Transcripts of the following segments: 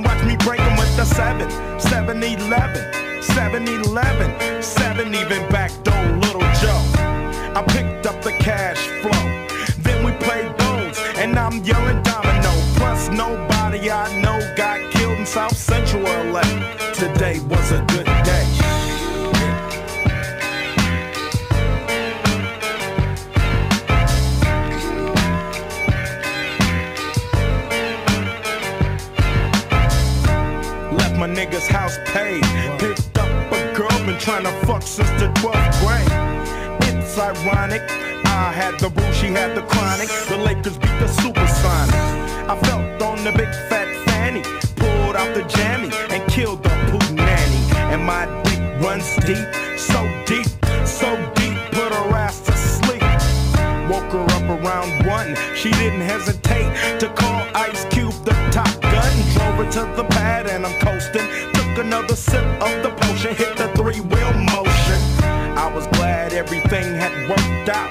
and watch me break them with the 7, 7 11, 7 11, 7 even back door, little Joe. I picked up the cash flow, then we played bones, and I'm yelling domino. Plus, nobody I know got killed in South Central LA. Today, house paid. Picked up a girl, been trying to fuck since the 12th grade. It's ironic. I had the boo, she had the chronic. The Lakers beat the supersonics. I felt on the big fat fanny, pulled out the jammy and killed the poo nanny. And my dick runs deep, so deep, so deep, put her ass to sleep. Woke her up around one, she didn't hesitate to call Ice Cube the top gun. Drove her to the pad and I'm coasting. Took another sip of the potion, hit the three wheel motion. I was glad everything had worked out.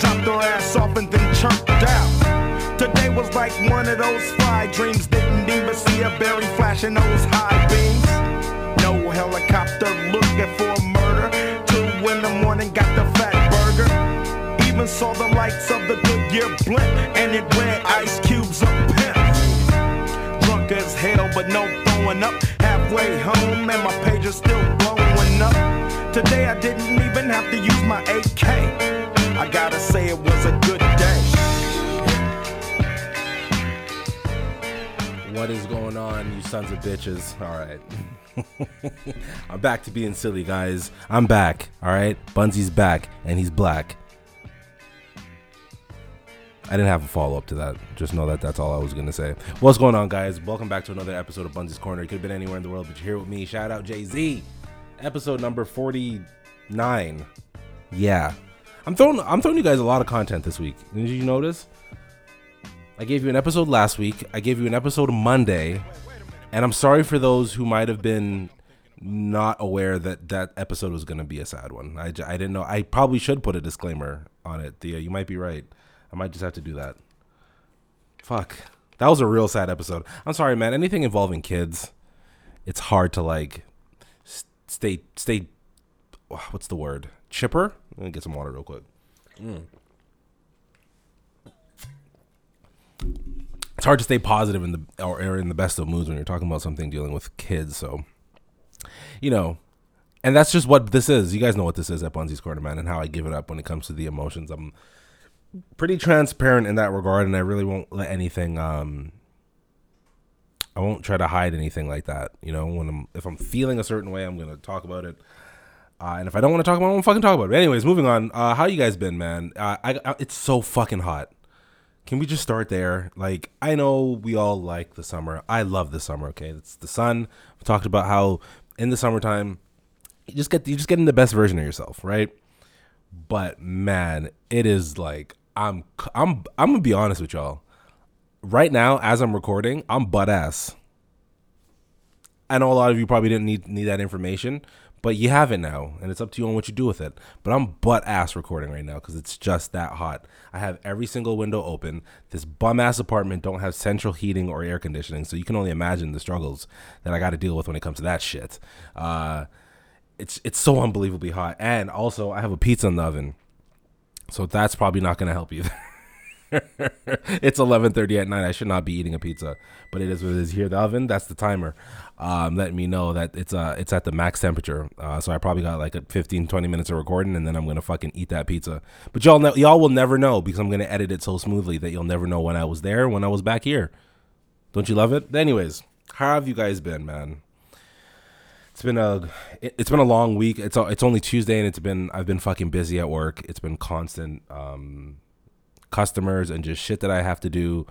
Dropped her ass off and then chirped out. Today was like one of those fly dreams. Didn't even see a berry flashing those high beams. No helicopter looking for murder. Two in the morning, got the fat burger. Even saw the lights of the Goodyear blimp, and it read Ice Cube's up pimp. Drunk as hell, but no throwing up. Halfway home, and my still blowing up. Today I didn't even have to use my AK. I gotta say it was a good day. What is going on, you sons of bitches? All right. I'm back to being silly, guys. I'm back. All right. Bunsy's back, and he's black. I didn't have a follow up to that. Just know that that's all I was to say. What's going on, guys? Welcome back to another episode of Bunsy's Corner. You could have been anywhere in the world, but you're here with me. Shout out Jay Z. Episode number 49. Yeah. I'm throwing I'm throwing you guys a lot of content this week. Did you notice? I gave you an episode last week. I gave you an episode Monday. And I'm sorry for those who might have been not aware that that episode was going to be a sad one. I, I didn't know. I probably should put a disclaimer on it. Thea, you might be right. I might just have to do that. Fuck. That was a real sad episode. I'm sorry, man. Anything involving kids, it's hard to like stay stay ah, what's the word? Chipper? Let me get some water real quick. Mm. it's hard to stay positive in the or, or in the best of moods when you're talking about something dealing with kids. So, you know, and that's just what this is. You guys know what this is at Bunsy's Corner, man, and how I give it up when it comes to the emotions. I'm pretty transparent in that regard, and I really won't let anything. Um, I won't try to hide anything like that. You know, when I'm if I'm feeling a certain way, I'm gonna talk about it. Uh, and if I don't want to talk about it, I won't fucking talk about it. But anyways, moving on. Uh, how you guys been, man? Uh, I, I it's so fucking hot. Can we just start there? Like, I know we all like the summer. I love the summer. Okay, it's the sun. We talked about how in the summertime, you just get you just getting the best version of yourself, right? But man, it is like I'm I'm I'm gonna be honest with y'all. Right now, as I'm recording, I'm butt ass. I know a lot of you probably didn't need need that information, but you have it now, and it's up to you on what you do with it. But I'm butt ass recording right now because it's just that hot. I have every single window open. This bum ass apartment don't have central heating or air conditioning, so you can only imagine the struggles that I got to deal with when it comes to that shit. Uh, it's it's so unbelievably hot, and also I have a pizza in the oven, so that's probably not gonna help either. it's 11:30 at night. I should not be eating a pizza, but it is what it is. Here, the oven. That's the timer, um, letting me know that it's uh it's at the max temperature. Uh, so I probably got like a 15, 20 minutes of recording, and then I'm gonna fucking eat that pizza. But y'all know, y'all will never know because I'm gonna edit it so smoothly that you'll never know when I was there, when I was back here. Don't you love it? Anyways, how have you guys been, man? It's been a it, it's been a long week. It's it's only Tuesday and it's been I've been fucking busy at work. It's been constant um, customers and just shit that I have to do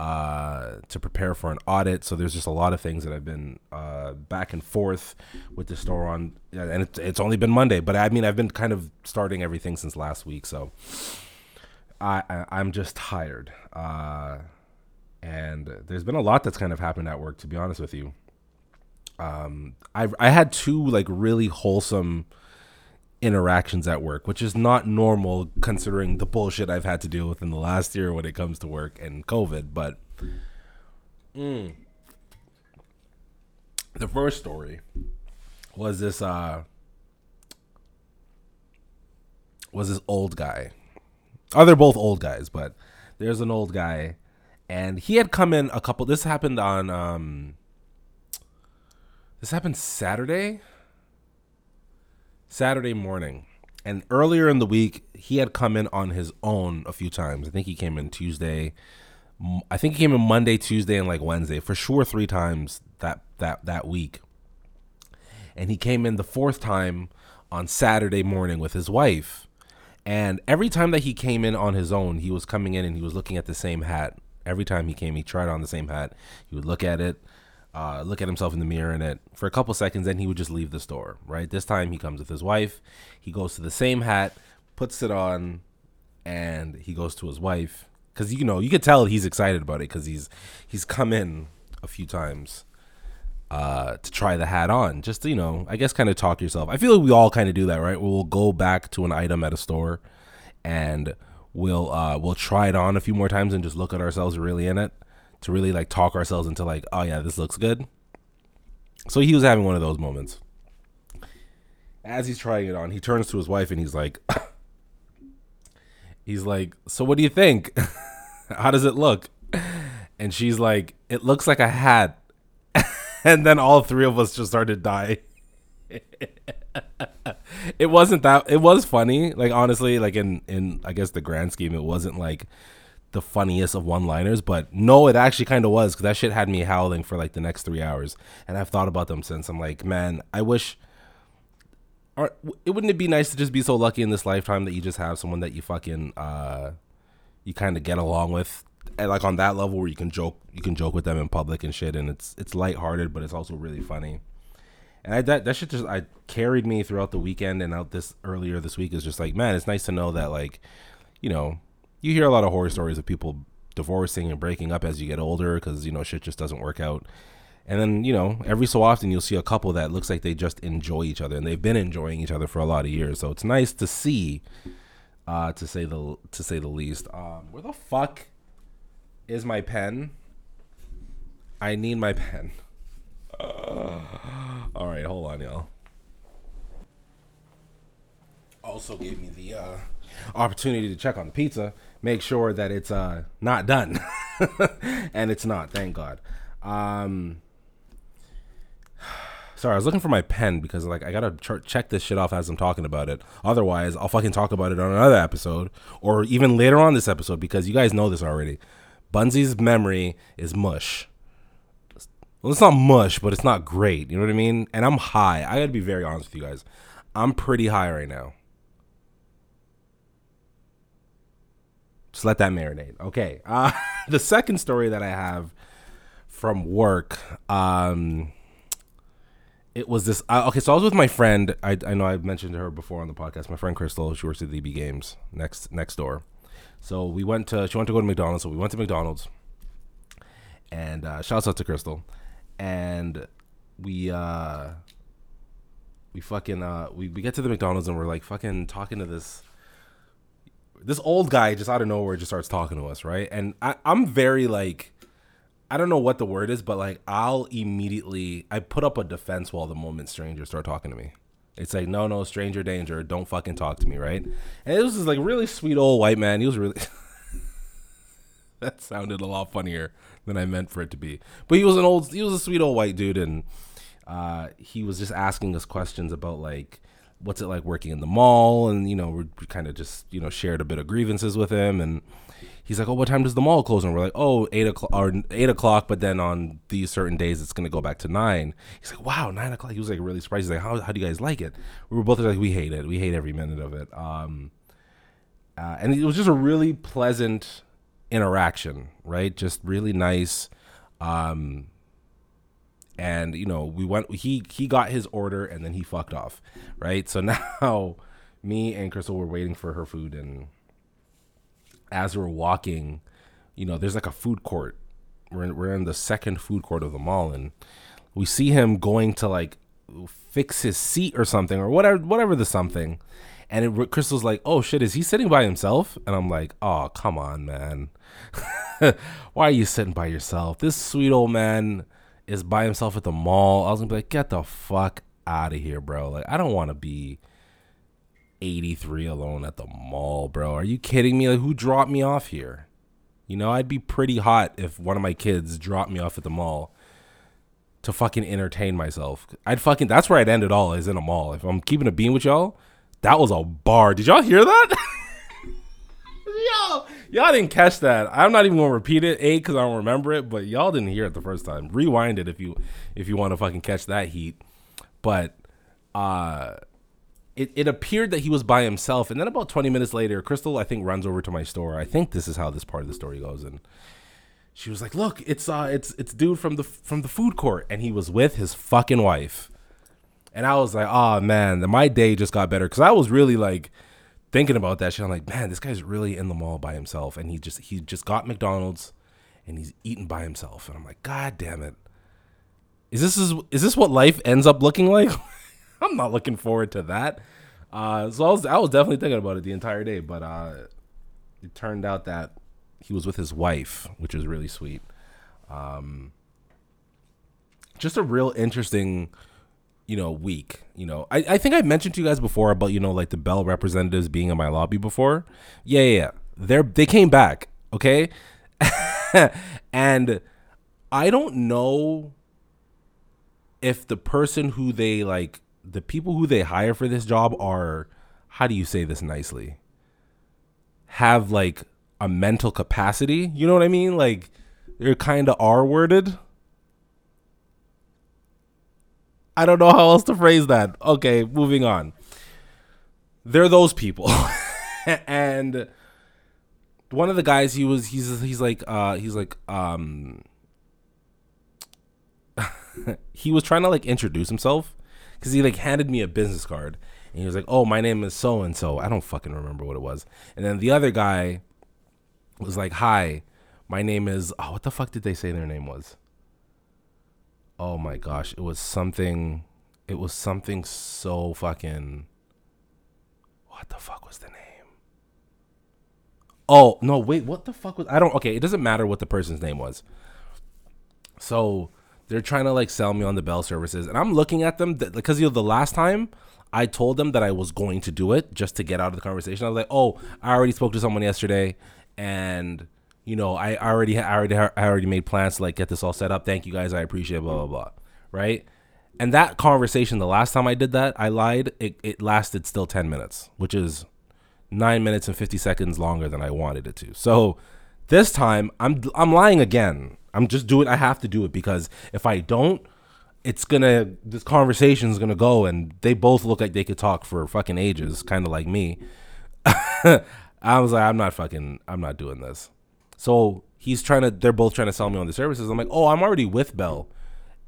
uh, to prepare for an audit. So there's just a lot of things that I've been uh, back and forth with the store on, and it's it's only been Monday. But I mean I've been kind of starting everything since last week. So I, I I'm just tired. Uh, and there's been a lot that's kind of happened at work. To be honest with you um I I had two like really wholesome interactions at work, which is not normal considering the bullshit I've had to deal with in the last year when it comes to work and COVID. But mm. the first story was this uh was this old guy. Oh, they're both old guys, but there's an old guy, and he had come in a couple. This happened on um this happened Saturday. Saturday morning. And earlier in the week, he had come in on his own a few times. I think he came in Tuesday. I think he came in Monday, Tuesday, and like Wednesday. For sure three times that that that week. And he came in the fourth time on Saturday morning with his wife. And every time that he came in on his own, he was coming in and he was looking at the same hat. Every time he came, he tried on the same hat. He would look at it, uh, look at himself in the mirror in it for a couple seconds, then he would just leave the store. Right. This time he comes with his wife. He goes to the same hat, puts it on, and he goes to his wife because you know you could tell he's excited about it because he's he's come in a few times uh, to try the hat on, just to, you know, I guess kind of talk yourself. I feel like we all kind of do that, right? We'll go back to an item at a store and we'll uh, we'll try it on a few more times and just look at ourselves really in it to really like talk ourselves into like, oh yeah, this looks good. So he was having one of those moments. As he's trying it on, he turns to his wife and he's like, he's like, so what do you think? How does it look? And she's like, it looks like a hat. and then all three of us just started dying. it wasn't that it was funny like honestly like in in i guess the grand scheme it wasn't like the funniest of one liners but no it actually kind of was because that shit had me howling for like the next three hours and i've thought about them since. I'm like man i wish are, it wouldn't it be nice to just be so lucky in this lifetime that you just have someone that you fucking uh you kind of get along with and like on that level where you can joke you can joke with them in public and shit and it's it's lighthearted but it's also really funny. And I, that that shit just I carried me throughout the weekend and out this earlier this week is just like man it's nice to know that like you know you hear a lot of horror stories of people divorcing and breaking up as you get older because you know shit just doesn't work out. And then you know every so often you'll see a couple that looks like they just enjoy each other and they've been enjoying each other for a lot of years. So it's nice to see uh to say the to say the least. Um where the fuck is my pen? I need my pen. Uh, all right hold on y'all. Also gave me the uh opportunity to check on the pizza make sure that it's uh not done. And it's not thank god. Um sorry i was looking for my pen because like i gotta ch- check this shit off as i'm talking about it. Otherwise i'll fucking talk about it on another episode or even later on this episode because you guys know this already. Bunsy's memory is mush. Well it's not mush but it's not great. You know what i mean? And i'm high. I gotta be very honest with you guys. I'm pretty high right now just let that marinate. Okay. Uh, the second story that I have from work, um, it was this. Uh, okay, so I was with my friend. I, I know I mentioned her before on the podcast. My friend Crystal. She works at EB Games next next door. So we went to. She wanted to go to McDonald's. So we went to McDonald's. And uh, shouts out to Crystal. And we uh, we fucking uh, we we get to the McDonald's and we're like fucking talking to this this old guy just out of nowhere just starts talking to us, right? And I, I'm very like, I don't know what the word is, but like I'll immediately I put up a defense wall the moment strangers start talking to me. It's like no, no, stranger danger, don't fucking talk to me, right? And it was this like really sweet old white man. He was really that sounded a lot funnier than I meant for it to be. But he was an old, he was a sweet old white dude, and uh, he was just asking us questions about like what's it like working in the mall? And you know we kind of just you know shared a bit of grievances with him. And he's like oh what time does the mall close? And we're like oh eight o'clock or eight o'clock but then on these certain days it's to go back to nine. He's like wow nine o'clock. He was like really surprised. He's like how, how do you guys like it? We were both like we hate it. We hate every minute of it. Um uh, and it was just a really pleasant interaction right? Just really nice. Um and you know we went he he got his order and then he fucked off right? So now me and crystal were waiting for her food and as we're walking you know there's like a food court. We're in, we're in the second food court of the mall and we see him going to like fix his seat or something or whatever whatever the something. And it, crystal's like oh shit is he sitting by himself? And i'm like oh come on man. Why are you sitting by yourself? This sweet old man is by himself at the mall, I was gonna be like, get the fuck out of here, bro. Like, I don't want to be 83 alone at the mall, bro. Are you kidding me? Like, who dropped me off here? You know, I'd be pretty hot if one of my kids dropped me off at the mall to fucking entertain myself. I'd fucking, that's where I'd end it all, is in a mall. If I'm keeping a beam with y'all, that was a bar. Did y'all hear that? y'all, y'all didn't catch that. I'm not even gonna repeat it. A, because I don't remember it, but y'all didn't hear it the first time. Rewind it if you if you want to fucking catch that heat. But uh it, it appeared that he was by himself, and then about twenty minutes later, Crystal I think runs over to my store. I think this is how this part of the story goes, and she was like, "Look, it's uh, it's it's dude from the from the food court, and he was with his fucking wife." And I was like, "Oh man, my day just got better because I was really like thinking about that shit. I'm like, man, this guy's really in the mall by himself, and he just he just got McDonald's, and he's eating by himself, and I'm like, God damn it, is this is is this what life ends up looking like? I'm not looking forward to that. Uh, so I was I was definitely thinking about it the entire day, but uh, it turned out that he was with his wife, which is really sweet. Um, just a real interesting, you know, week. You know, I, I think I mentioned to you guys before about you know like the Bell representatives being in my lobby before. Yeah, yeah, yeah. They're they came back, okay, and I don't know if the person who they like the people who they hire for this job are how do you say this nicely have like a mental capacity you know what i mean like they're kind of r i don't know how else to phrase that okay moving on they're those people and one of the guys he was he's he's like uh he's like um he was trying to like introduce himself because he like handed me a business card and he was like, "Oh, my name is so and so." I don't fucking remember what it was. And then the other guy was like, "Hi, my name is oh, what the fuck did they say their name was?" Oh my gosh, it was something. It was something so fucking. What the fuck was the name? Oh no, wait, what the fuck was? I don't. Okay, it doesn't matter what the person's name was. So they're trying to like sell me on the bell services and i'm looking at them th- because you know the last time i told them that i was going to do it just to get out of the conversation i was like oh i already spoke to someone yesterday and you know i already i already i already made plans to like get this all set up thank you guys i appreciate it, blah blah blah right and that conversation the last time i did that i lied it, it lasted still 10 minutes which is 9 minutes and 50 seconds longer than i wanted it to so this time i'm i'm lying again I'm just doing. I have to do it because if I don't, it's gonna. This conversation is gonna go, and they both look like they could talk for fucking ages, kind of like me. I was like, I'm not fucking. I'm not doing this. So he's trying to. They're both trying to sell me on the services. I'm like, oh, I'm already with Bell,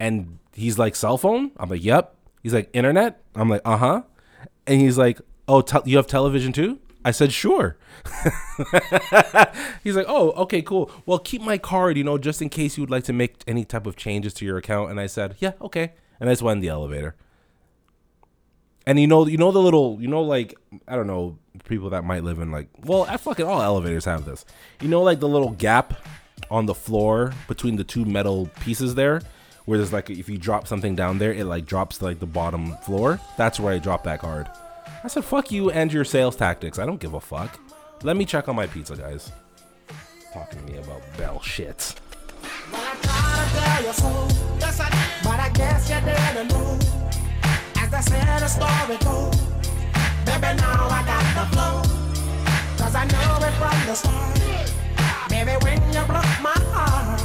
and he's like, cell phone. I'm like, yep. He's like, internet. I'm like, uh huh. And he's like, oh, te- you have television too. I said, sure. He's like, oh, okay, cool. Well, keep my card, you know, just in case you would like to make any type of changes to your account. And I said, yeah, okay. And I just went in the elevator. And you know, you know the little, you know, like I don't know, people that might live in like, well, I fucking all elevators have this. You know, like the little gap on the floor between the two metal pieces there, where there's like if you drop something down there, it like drops to like the bottom floor. That's where I dropped that card. I said, fuck you and your sales tactics. I don't give a fuck. Let me check on my pizza, guys. Talking to me about bell shit. But I try to tell you so. Yes, I did. But I guess you didn't know. As I said, the story goes. Baby, now I got the flow. Cause I know it from the start. Baby, when you broke my heart,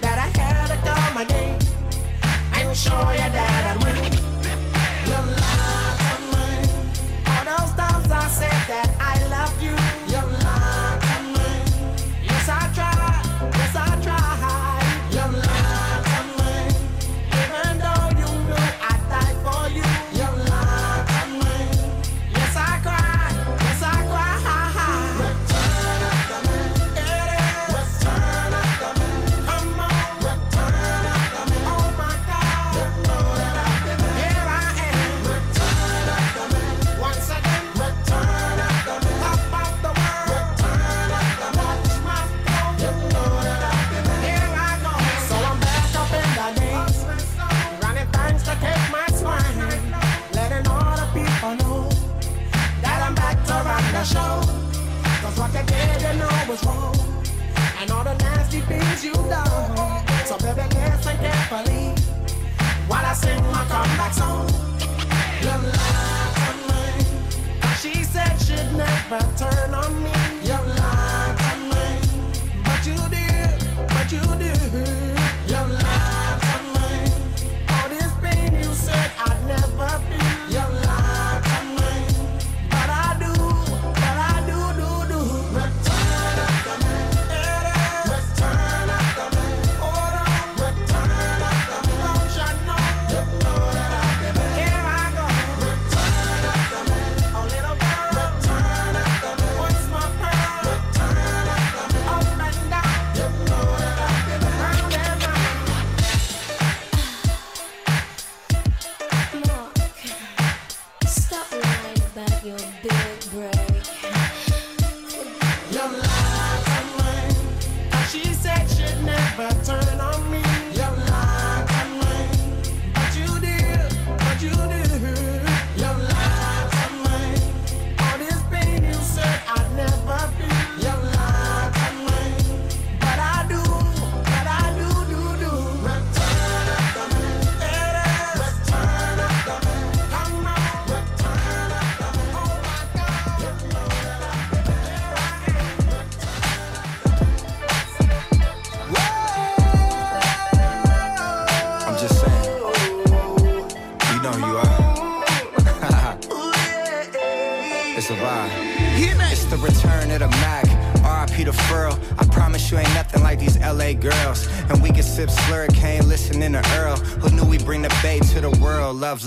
that I had to come again. And show you that I win. You lied to me. All those times I said that I show. Cause what you did, you know was wrong. And all the nasty things you've done. So baby, listen carefully while I sing my comeback song. You lied to me. She said she'd never turn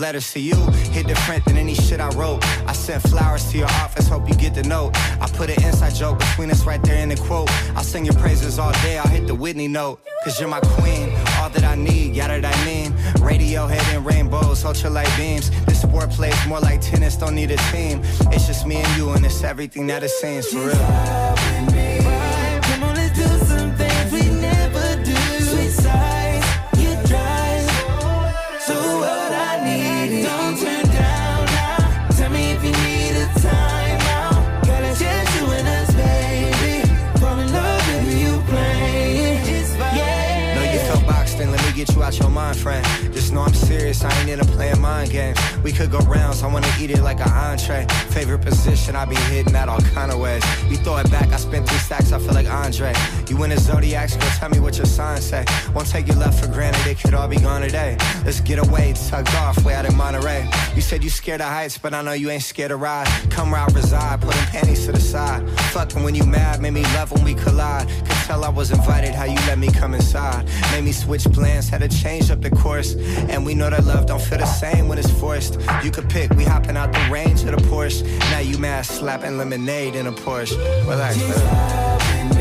letters to you hit different than any shit I wrote. I sent flowers to your office, hope you get the note. I put an inside joke between us right there in the quote. I'll sing your praises all day, I'll hit the Whitney note. Cause you're my queen, all that I need, yada that I mean. Radiohead and rainbows, ultralight beams. This sport plays more like tennis, don't need a team. It's just me and you, and it's everything that it seems for real. I ain't into playing mind games. We could go rounds, I wanna eat it like an entree. Favorite position, I be hitting that all kind of ways. You throw it back, I spin three stacks, I feel like Andre. You in the zodiacs, girl, tell me what your sign say. Won't take you left for granted, it could all be gone today. Let's get away, tugged off, way out in Monterey. You said you scared of heights, but I know you ain't scared to ride. Come ride, reside, putting panties to the side. Fucking when you mad, made me love when we collide. Could tell I was invited, how you let me come inside. Made me switch plans, had to change up the course. And we know that love don't feel the same when it's forced. You could pick, we hopping out the range of the Porsche. Now you mad, slapping lemonade in a Porsche. Relax.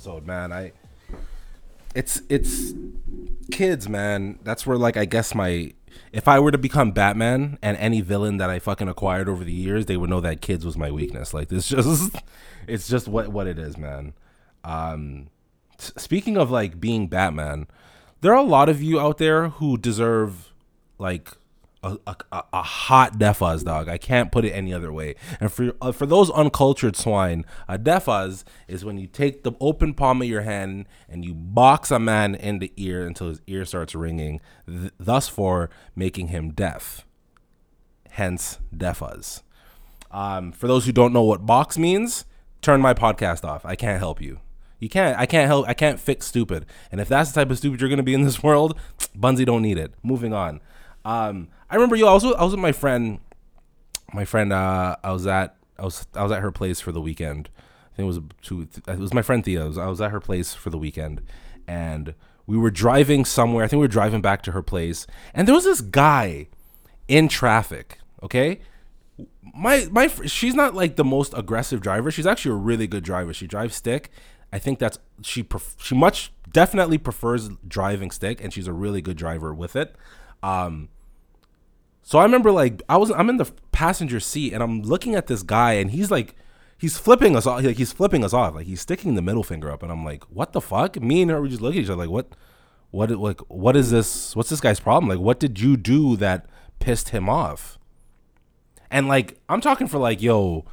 episode, man. I it's it's kids, man. That's where like I guess my if I were to become Batman and any villain that I fucking acquired over the years, they would know that kids was my weakness. Like this just it's just what what it is, man. Um speaking of like being Batman, there are a lot of you out there who deserve like a, a, a- hot defaz dog. I can't put it any other way. And for uh, for those uncultured swine, a defaz is when you take the open palm of your hand and you box a man in the ear until his ear starts ringing, th- thus for making him deaf. Hence defaz. Um, for those who don't know what box means, turn my podcast off. I can't help you. You can't. I can't help. I can't fix stupid. And if that's the type of stupid you're gonna be in this world, Bunzi don't need it. Moving on. Um, I remember you. I was with, I was with my friend. My friend. Uh, I was at. I was. I was at her place for the weekend. I think it was two. It was my friend Thea. I was, at her place for the weekend, and we were driving somewhere. I think we were driving back to her place, and there was this guy in traffic. Okay, my my she's not like the most aggressive driver. She's actually a really good driver. She drives stick. I think that's she pref- she much definitely prefers driving stick, and she's a really good driver with it. Um, so I remember like I was I'm in the passenger seat and I'm looking at this guy and he's like he's flipping us off like he's flipping us off. Like he's sticking the middle finger up and I'm like what the fuck? Me and her we just look at each other like what what like what is this what's this guy's problem? Like what did you do that pissed him off? And like I'm talking for like yo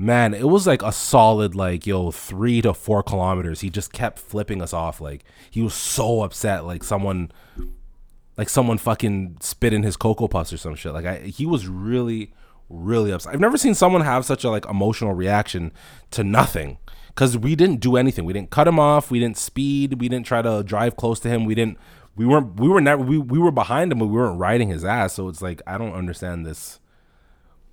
man it was like a solid like yo three to four kilometers. He just kept flipping us off. Like he was so upset like someone like someone fucking spit in his cocoa puffs or some shit. Like I, he was really, really upset. I've never seen someone have such a like emotional reaction to nothing. Cause we didn't do anything. We didn't cut him off. We didn't speed. We didn't try to drive close to him. We didn't. We weren't. We were never. We, we were behind him, but we weren't riding his ass. So it's like I don't understand this.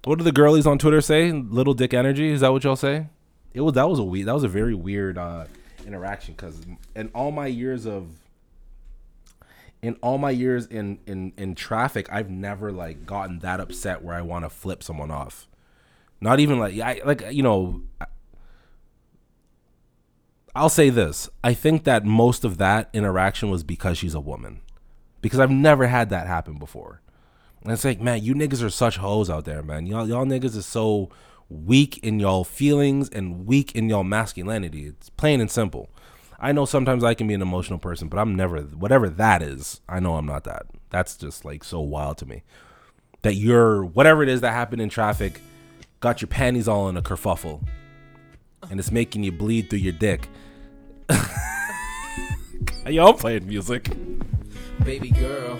What do the girlies on Twitter say? Little dick energy. Is that what y'all say? It was. That was a weird. That was a very weird uh, interaction. Cause in all my years of in all my years in in in traffic, I've never like gotten that upset where I want to flip someone off. Not even like I like you know. I'll say this. I think that most of that interaction was because she's a woman. Because I've never had that happen before. And it's like, man, you niggas are such hoes out there, man. Y'all y'all niggas is so weak in y'all feelings and weak in y'all masculinity. It's plain and simple. I know sometimes I can be an emotional person, but I'm never whatever that is. I know I'm not that. That's just like so wild to me. That you're whatever it is that happened in traffic, got your panties all in a kerfuffle, and it's making you bleed through your dick. I'm playing music. Baby girl,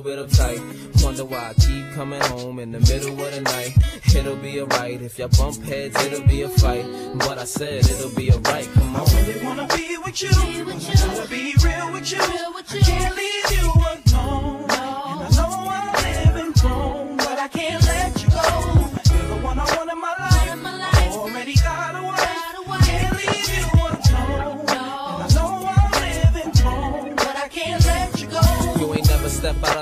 bit uptight. Wonder why I keep coming home in the middle of the night. It'll be alright if y'all bump heads, it'll be a fight. But I said it'll be alright. Come on. really wanna be with you. Wanna be real with you. I can't leave you alone.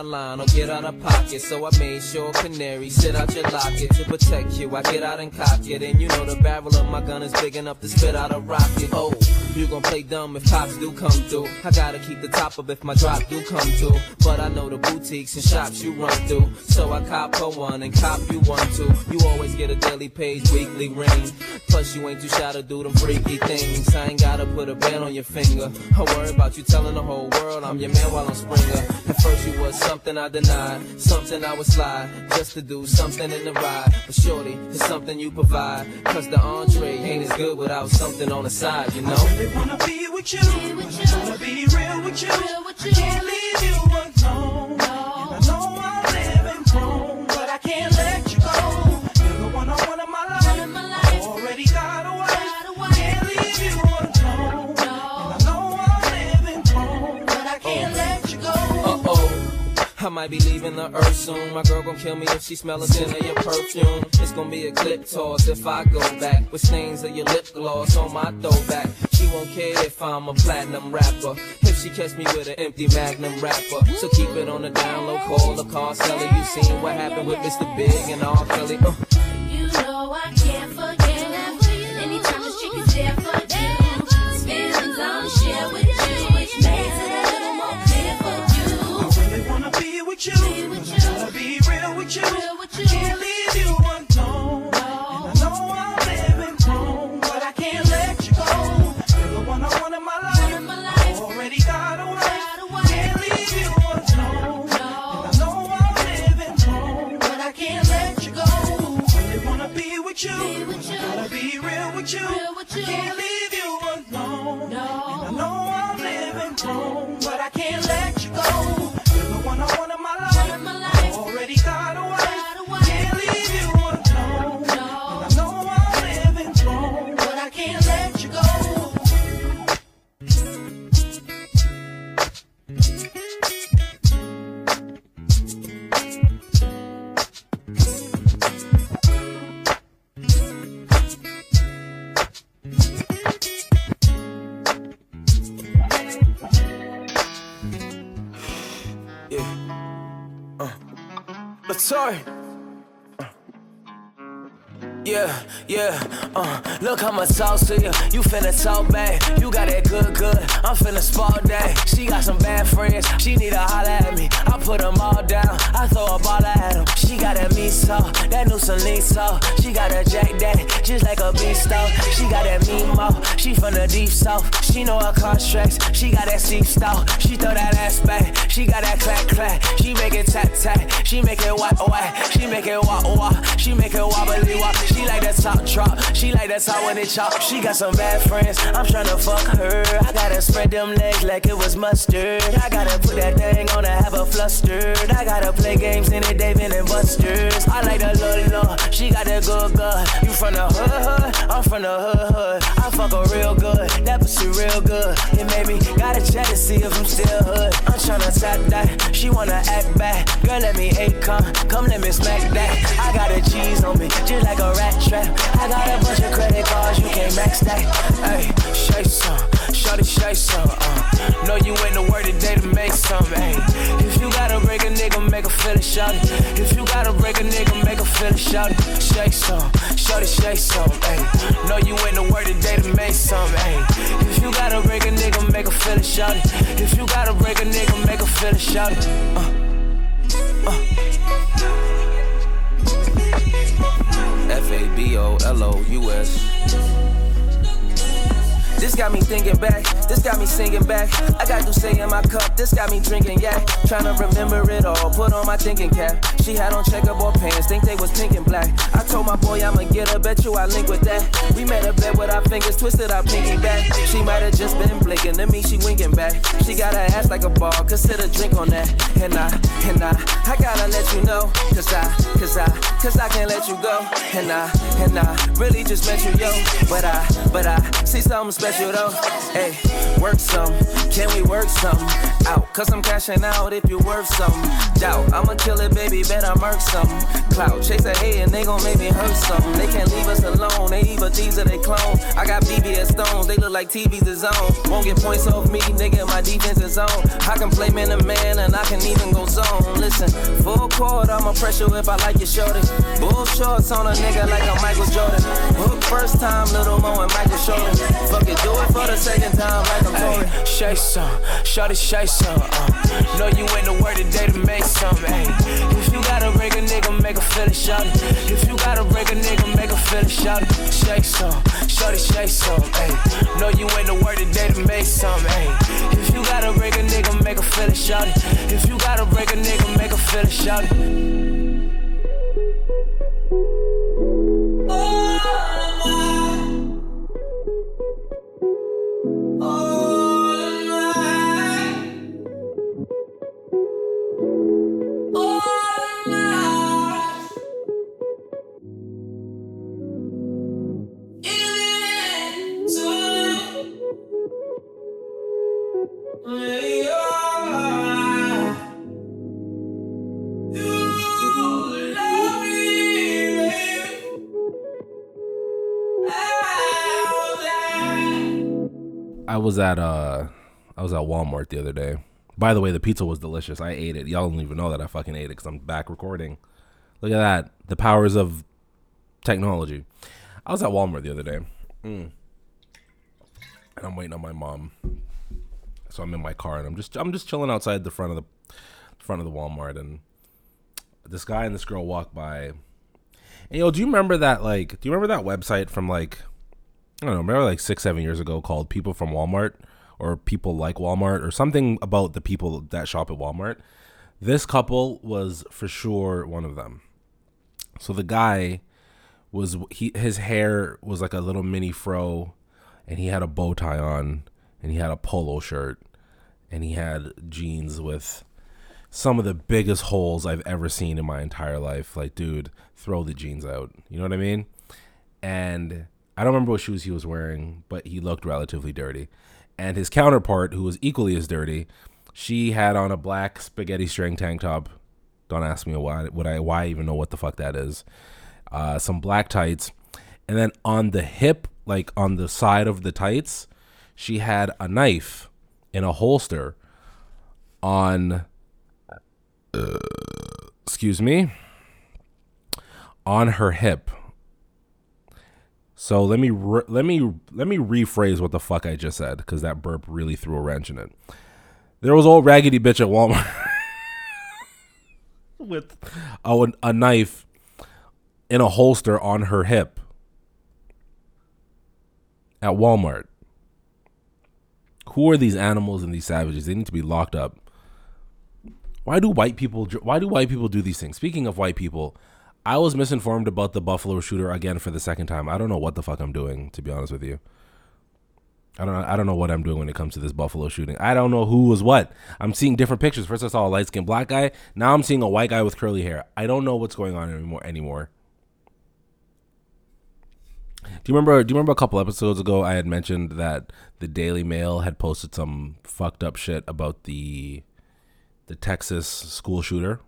Line or get out of pocket. So I made sure canary sit out your locket to protect you. I get out and cock it. And you know the barrel of my gun is big enough to spit out a rocket. Oh, you gon' play dumb if cops do come through. I gotta keep the top up if my drop do come through. But I know the boutiques and shops you run through. So I cop her one and cop you one too. You always get a daily page, weekly ring. Plus you ain't too shy to do them freaky things. I ain't gotta put a band on your finger. I worry about you telling the whole world I'm your man while I'm Springer. At first you was something I denied, something I would slide just to do something in the ride. But shorty, it's something you provide. Cause the entree ain't as good without something on the side, you know? Really wanna be with you. Wanna be real with you. I can't leave you alone. I might be leaving the earth soon. My girl gon' kill me if she smell a scent of your perfume. It's gon' be a clip toss if I go back with stains of your lip gloss on my throwback. She won't care if I'm a platinum rapper. If she catch me with an empty magnum rapper. So keep it on the down low, call the car seller. You seen what happened with Mr. Big and R. Kelly. Uh. You know I can't look how much talk to you. You finna talk back. You got that good, good. I'm finna spot that. She got some bad friends. She need to holler at me. I put them all down. I throw a ball at them. She got that meat sauce, that new Salito. She got a Jack Daddy, just like a beast though. She got that meat mo. She from the deep south. She know her contracts. She got that steep style. She throw that ass back. She got that clack clack. She make it tap tap. She make it whack whack. She make it wah wah. She make it wobbly wop. She like that top drop. She like that top when it chop. She got some bad friends. I'm tryna fuck her. I gotta spread them legs like it was mustard. I gotta put that thing on the flustered. I gotta play games in it, Dave and Buster's. I like the love, she got that good good. You from the hood, hood, I'm from the hood, hood. I fuck her real good, that pussy real good. It made me gotta check to see if I'm still hood. I'm tryna tap that, she wanna act back. Girl, let me eight come, come let me smack that. I got a cheese on me, just like a rat trap. I got a bunch of credit cards, you can't max that. Hey, shake some, shorty shake some. Uh. Know you ain't the word today to make some. Hey, if you gotta break a nigga, make a feel it, shout. If you gotta break a nigga, make a feel it, shout. Shake some, shorty shake some. Hey, know you ain't the word today to make some. Hey, if you gotta break a nigga, make a feel it, shout. If you gotta break a nigga, make a feel it, shout it. Uh. F A B O L O U S. This got me thinking back, this got me singing back. I got say in my cup, this got me drinking yak. Trying to remember it all, put on my thinking cap. She had on checkerboard pants, think they was pink and black. I told my boy I'ma get her, bet you I link with that. We made a bet with our fingers twisted, our pinky back. She might have just been blinking, to me she winking back. She got her ass like a ball, consider drink on that. And I, and I, I gotta let you know, cause I, cause I, cause I can't let you go. And I, and I, really just met you, yo. But I, but I, see something special though. Hey, work some, can we work some out? Cause I'm cashing out if you worth some. Doubt, I'ma kill it, baby, bet I murk some. Clout, chase a hate and they gon' make me hurt some. They can't leave us alone, they evil thieves or they clone. I got BBS stones, they look like TV's the zone. Won't get points off me, nigga, my defense is on. I can play man to man and I can even go zone. Listen, full court, I'ma pressure if I like your shorty. Bull shorts on a nigga like a Michael Jordan. Hook first time, little Mo and Michael Jordan. Fuck it, do it for the second time like I'm Tory. Shake some, shorty shake some. Uh. Know you ain't the word today to make some. Hey, if you gotta break a nigga, make a feel it, shorty. If you gotta break a nigga, make a feel it, shorty. Shake some, shorty shake some. Hey, know you ain't the word today to make some. Hey, if you gotta break a nigga, make a feel it, shorty. If you gotta break a nigga, make a feel it, shorty. I was at uh I was at Walmart the other day. By the way, the pizza was delicious. I ate it. Y'all don't even know that I fucking ate it because I'm back recording. Look at that. The powers of technology. I was at Walmart the other day. Mm. And I'm waiting on my mom. So I'm in my car and I'm just I'm just chilling outside the front of the front of the Walmart and this guy and this girl walk by. And yo, do you remember that like do you remember that website from like I don't know, remember like six, seven years ago called People from Walmart or People Like Walmart or something about the people that shop at Walmart. This couple was for sure one of them. So the guy was he his hair was like a little mini fro and he had a bow tie on and he had a polo shirt and he had jeans with some of the biggest holes I've ever seen in my entire life. Like, dude, throw the jeans out. You know what I mean? And I don't remember what shoes he was wearing, but he looked relatively dirty. And his counterpart, who was equally as dirty, she had on a black spaghetti string tank top. Don't ask me why. Would I? Why I even know what the fuck that is? Uh, some black tights, and then on the hip, like on the side of the tights, she had a knife in a holster. On, uh, excuse me, on her hip. So let me re- let me let me rephrase what the fuck I just said because that burp really threw a wrench in it. There was old raggedy bitch at Walmart with a, a knife in a holster on her hip at Walmart. Who are these animals and these savages? They need to be locked up. Why do white people why do white people do these things? Speaking of white people, I was misinformed about the Buffalo shooter again for the second time. I don't know what the fuck I'm doing, to be honest with you. I don't know. I don't know what I'm doing when it comes to this Buffalo shooting. I don't know who was what. I'm seeing different pictures. First, I saw a light skinned black guy. Now I'm seeing a white guy with curly hair. I don't know what's going on anymore. Anymore. Do you remember? Do you remember a couple episodes ago I had mentioned that the Daily Mail had posted some fucked up shit about the the Texas school shooter?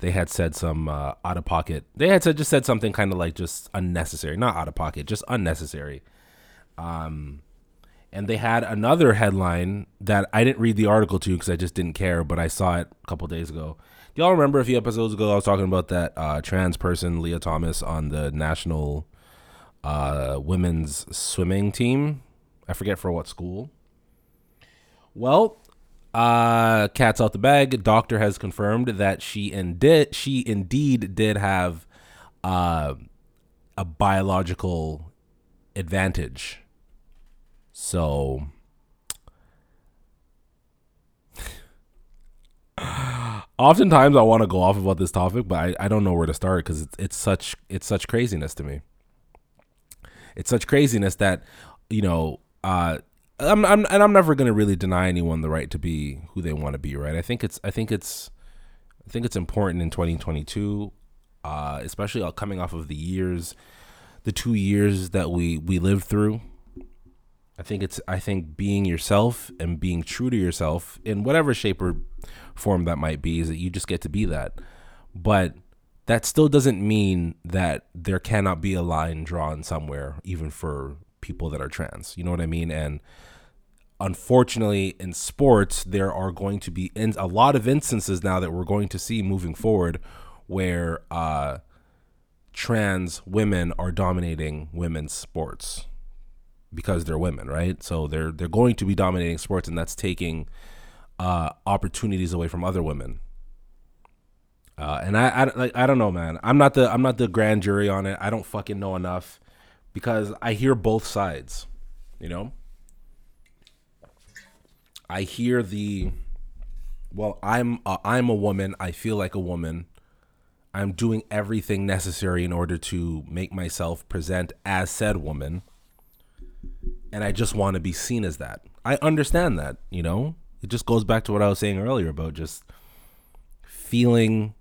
They had said some uh, out of pocket. They had said just said something kind of like just unnecessary, not out of pocket, just unnecessary. Um, and they had another headline that I didn't read the article to because I just didn't care, but I saw it a couple days ago. Do y'all remember a few episodes ago I was talking about that uh, trans person Lia Thomas on the national uh, women's swimming team? I forget for what school. Well, uh, cat's out the bag. Doctor has confirmed that she indeed she indeed did have uh, a biological advantage. So oftentimes I want to go off about this topic, but I, I don't know where to start because it's it's such it's such craziness to me. It's such craziness that you know uh, I'm, I'm and I'm never going to really deny anyone the right to be who they want to be, right? I think it's I think it's I think it's important in 2022, uh, especially coming off of the years, the two years that we we lived through. I think it's I think being yourself and being true to yourself in whatever shape or form that might be is that you just get to be that. But that still doesn't mean that there cannot be a line drawn somewhere even for people that are trans. You know what I mean? And unfortunately in sports there are going to be in, a lot of instances now that we're going to see moving forward where uh, trans women are dominating women's sports because they're women, right? So they're they're going to be dominating sports, and that's taking uh, opportunities away from other women. Uh, and I, I like I don't know, man. I'm not the I'm not the grand jury on it. I don't fucking know enough because I hear both sides. You know, I hear the well. I'm a, I'm a woman. I feel like a woman. I'm doing everything necessary in order to make myself present as said woman and I just want to be seen as that. I understand that, you know? It just goes back to what I was saying earlier about just feeling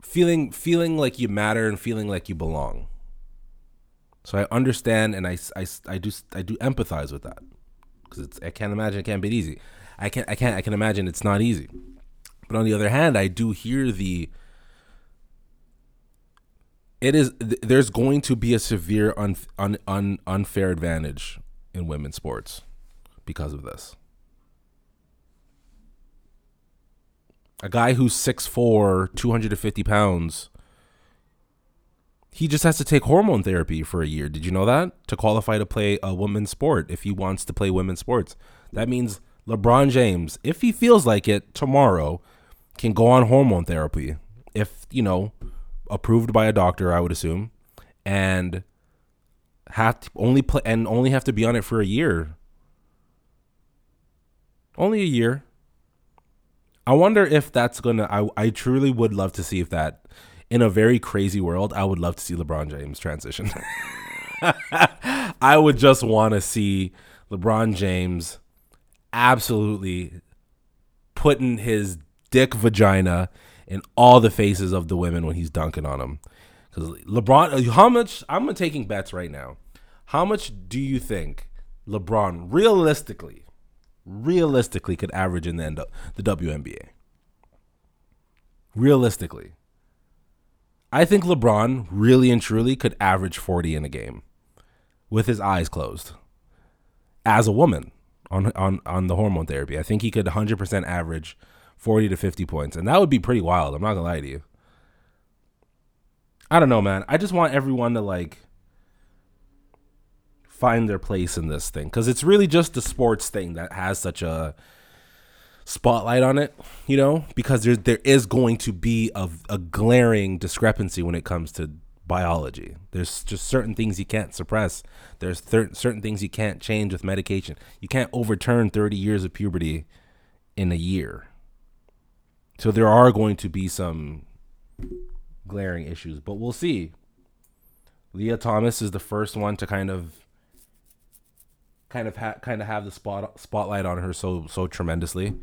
feeling feeling like you matter and feeling like you belong. So I understand and I, I, I do I do empathize with that because it's I can't imagine it can't be easy. I can't I can't I can imagine it's not easy. But on the other hand, I do hear the it is th- there's going to be a severe un, un, un, unfair advantage in women's sports because of this. A guy who's 6'4", 250 pounds, he just has to take hormone therapy for a year. Did you know that? To qualify to play a women's sport if he wants to play women's sports. That means LeBron James, if he feels like it tomorrow, can go on hormone therapy. If, you know, approved by a doctor, I would assume, and have to only play and only have to be on it for a year. Only a year. I wonder if that's gonna. I I truly would love to see if that, in a very crazy world, I would love to see LeBron James transition. I would just want to see LeBron James absolutely putting his dick vagina in all the faces of the women when he's dunking on them. Because LeBron, how much? I'm taking bets right now. How much do you think LeBron realistically, realistically could average in the end of the WNBA? Realistically, I think LeBron really and truly could average 40 in a game with his eyes closed as a woman on on on the hormone therapy. I think he could 100% average 40 to 50 points. And that would be pretty wild. I'm not going to lie to you. I don't know, man. I just want everyone to like find their place in this thing cuz it's really just the sports thing that has such a spotlight on it, you know, because there there is going to be a, a glaring discrepancy when it comes to biology. There's just certain things you can't suppress. There's thir- certain things you can't change with medication. You can't overturn 30 years of puberty in a year. So there are going to be some glaring issues, but we'll see. Lia Thomas is the first one to kind of kind of ha- kind of have the spot spotlight on her so so tremendously,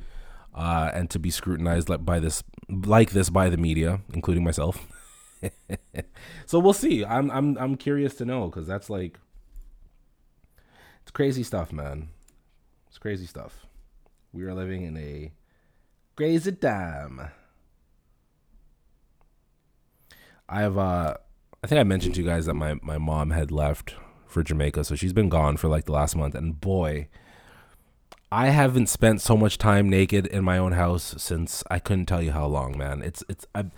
uh, and to be scrutinized by this like this by the media, including myself. so we'll see. I'm I'm I'm curious to know because that's like it's crazy stuff, man. It's crazy stuff. We are living in a crazy time. I have uh I think I mentioned to you guys that my my mom had left for Jamaica, so she's been gone for like the last month and boy, I haven't spent so much time naked in my own house since I couldn't tell you how long, man. It's it's I've,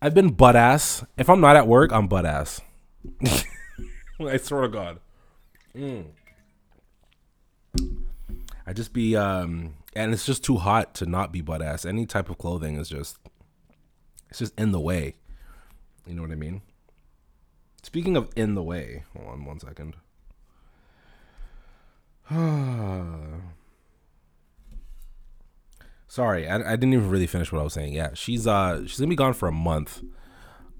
I've been butt ass. If I'm not at work, I'm butt ass. I swear to God. Mm. I just be um and it's just too hot to not be butt ass. Any type of clothing is just it's just in the way. You know what I mean? Speaking of in the way, hold on one second. Sorry, I, I didn't even really finish what I was saying. Yeah, she's uh she's gonna be gone for a month.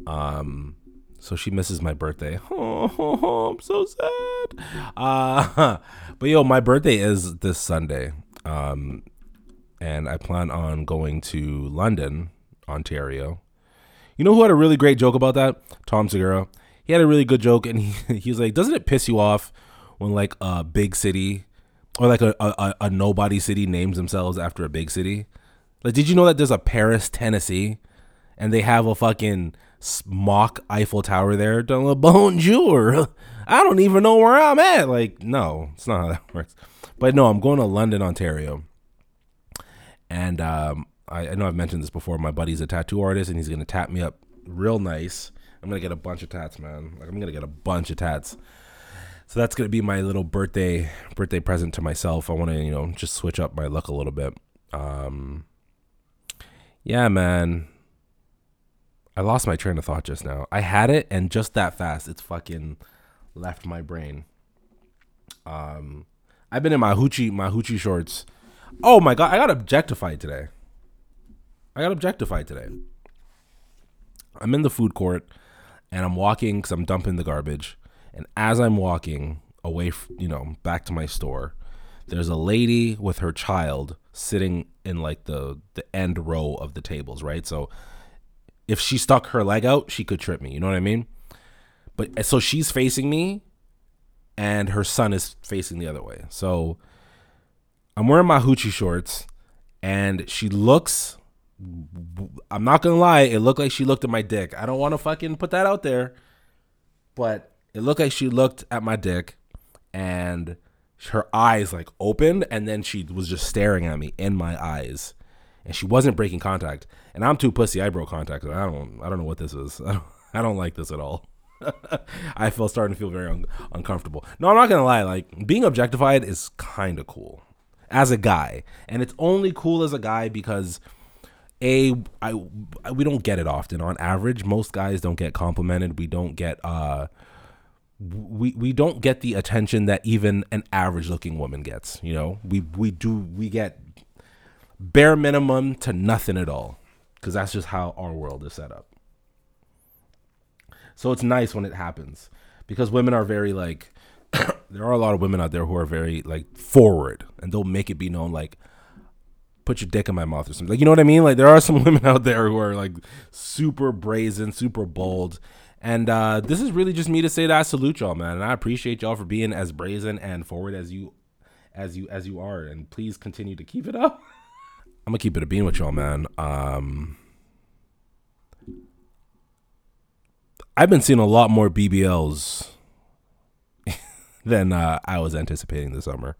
Um, so she misses my birthday. Oh, I'm so sad. Uh, but yo, my birthday is this Sunday. Um, and I plan on going to London, Ontario. You know who had a really great joke about that? Tom Segura. He had a really good joke, and he, he was like, "Doesn't it piss you off when like a big city or like a, a, a nobody city names themselves after a big city? Like, did you know that there's a Paris, Tennessee, and they have a fucking mock Eiffel Tower there? Don't bonjour. I don't even know where I'm at. Like, no, it's not how that works. But no, I'm going to London, Ontario, and um, I, I know I've mentioned this before. My buddy's a tattoo artist, and he's gonna tap me up real nice. I'm gonna get a bunch of tats, man. Like I'm gonna get a bunch of tats. So that's gonna be my little birthday birthday present to myself. I want to, you know, just switch up my luck a little bit. Um, yeah, man. I lost my train of thought just now. I had it, and just that fast, it's fucking left my brain. Um, I've been in my hoochie my hoochie shorts. Oh my god, I got objectified today. I got objectified today. I'm in the food court and I'm walking because I'm dumping the garbage. And as I'm walking away, you know, back to my store, there's a lady with her child sitting in like the the end row of the tables, right? So if she stuck her leg out, she could trip me. You know what I mean? But eh, so she's facing me, and her son is facing the other way. So I'm wearing my hoochie shorts, and she looks. I'm not gonna lie, it looked like she looked at my dick. I don't want to fucking put that out there, but it looked like she looked at my dick, and her eyes like opened, and then she was just staring at me in my eyes, and she wasn't breaking contact. And I'm too pussy. I broke contact. I don't. I don't know what this is. I don't, I don't like this at all. I feel starting to feel very un- uncomfortable. No, I'm not gonna lie. Like being objectified is kind of cool as a guy, and it's only cool as a guy because a I we don't get it often. On average, most guys don't get complimented. We don't get uh we we don't get the attention that even an average looking woman gets. You know, we we do we get bare minimum to nothing at all because that's just how our world is set up. So it's nice when it happens because women are very like there are a lot of women out there who are very like forward and they'll make it be known like put your dick in my mouth or something. Like you know what I mean? Like there are some women out there who are like super brazen, super bold. And uh, this is really just me to say that I salute y'all, man, and I appreciate y'all for being as brazen and forward as you, as you as you are, and please continue to keep it up. I'm gonna keep it a bean with y'all, man. Um, I've been seeing a lot more BBLs than uh, I was anticipating this summer,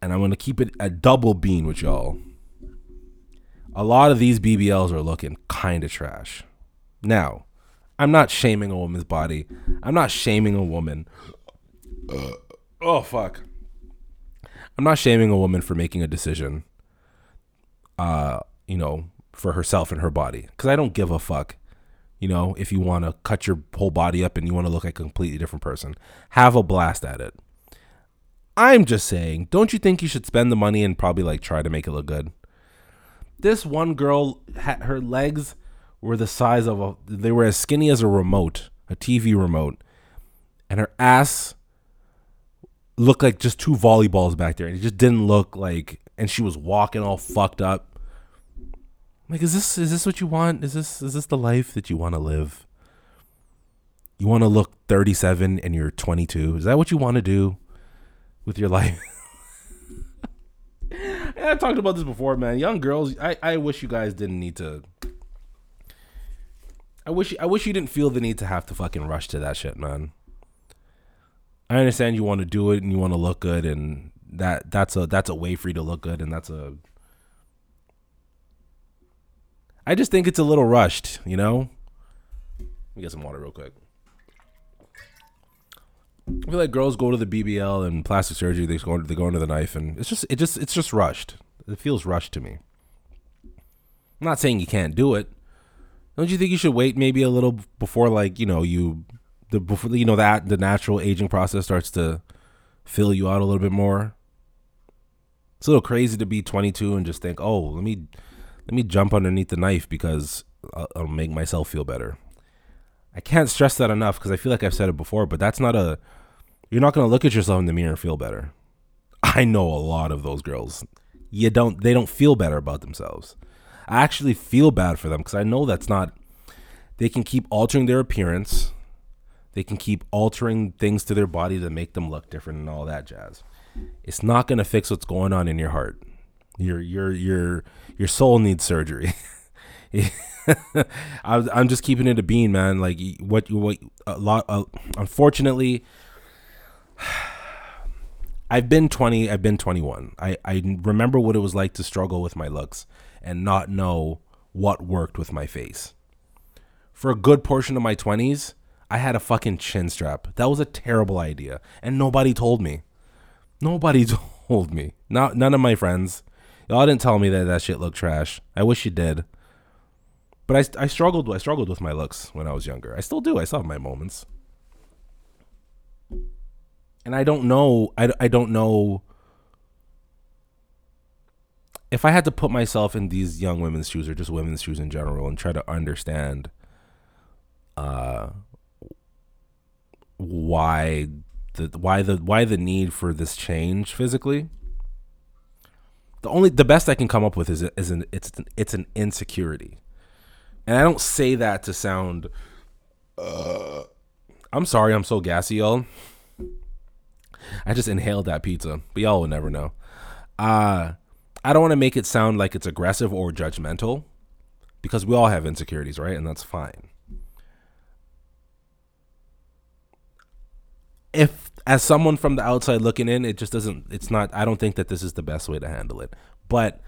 and I'm gonna keep it a double bean with y'all. A lot of these BBLs are looking kind of trash. Now, I'm not shaming a woman's body. I'm not shaming a woman. oh fuck. I'm not shaming a woman for making a decision. Uh, you know, for herself and her body cuz I don't give a fuck. You know, if you want to cut your whole body up and you want to look like a completely different person, have a blast at it. I'm just saying, don't you think you should spend the money and probably like try to make it look good? This one girl had her legs were the size of a they were as skinny as a remote, a TV remote. And her ass looked like just two volleyballs back there, and it just didn't look like. And she was walking all fucked up. Like, is this is this what you want? Is this is this the life that you want to live? You want to look 37 and you're 22. Is that what you want to do with your life? I talked about this before, man. Young girls, I, I wish you guys didn't need to. I wish I wish you didn't feel the need to have to fucking rush to that shit, man. I understand you want to do it and you want to look good, and that that's a that's a way for you to look good, and that's a. I just think it's a little rushed, you know. Let me get some water real quick. I feel like girls go to the BBL and plastic surgery. They go they go into the knife, and it's just it just it's just rushed. It feels rushed to me. I'm not saying you can't do it. Don't you think you should wait maybe a little before like you know you the before you know that the natural aging process starts to fill you out a little bit more. It's a little crazy to be 22 and just think, oh, let me let me jump underneath the knife because uh, I'll, I'll make myself feel better. I can't stress that enough because I feel like I've said it before, but that's not a. You're not going to look at yourself in the mirror and feel better. I know a lot of those girls. You don't. They don't feel better about themselves. I actually feel bad for them because I know that's not. They can keep altering their appearance. They can keep altering things to their body to make them look different and all that jazz. It's not going to fix what's going on in your heart. Your your your your soul needs surgery. I'm just keeping it a bean, man. Like what you what a lot. Uh, unfortunately, I've been 20. I've been 21. I I remember what it was like to struggle with my looks and not know what worked with my face. For a good portion of my 20s, I had a fucking chin strap. That was a terrible idea, and nobody told me. Nobody told me. Not none of my friends. Y'all didn't tell me that that shit looked trash. I wish you did. But I, I struggled I struggled with my looks when I was younger. I still do. I still have my moments. And I don't know I, I don't know if I had to put myself in these young women's shoes or just women's shoes in general and try to understand uh why the why the why the need for this change physically the only the best I can come up with is is an it's it's an insecurity and I don't say that to sound. Uh, I'm sorry, I'm so gassy, y'all. I just inhaled that pizza, but y'all will never know. Uh, I don't want to make it sound like it's aggressive or judgmental because we all have insecurities, right? And that's fine. If, as someone from the outside looking in, it just doesn't, it's not, I don't think that this is the best way to handle it. But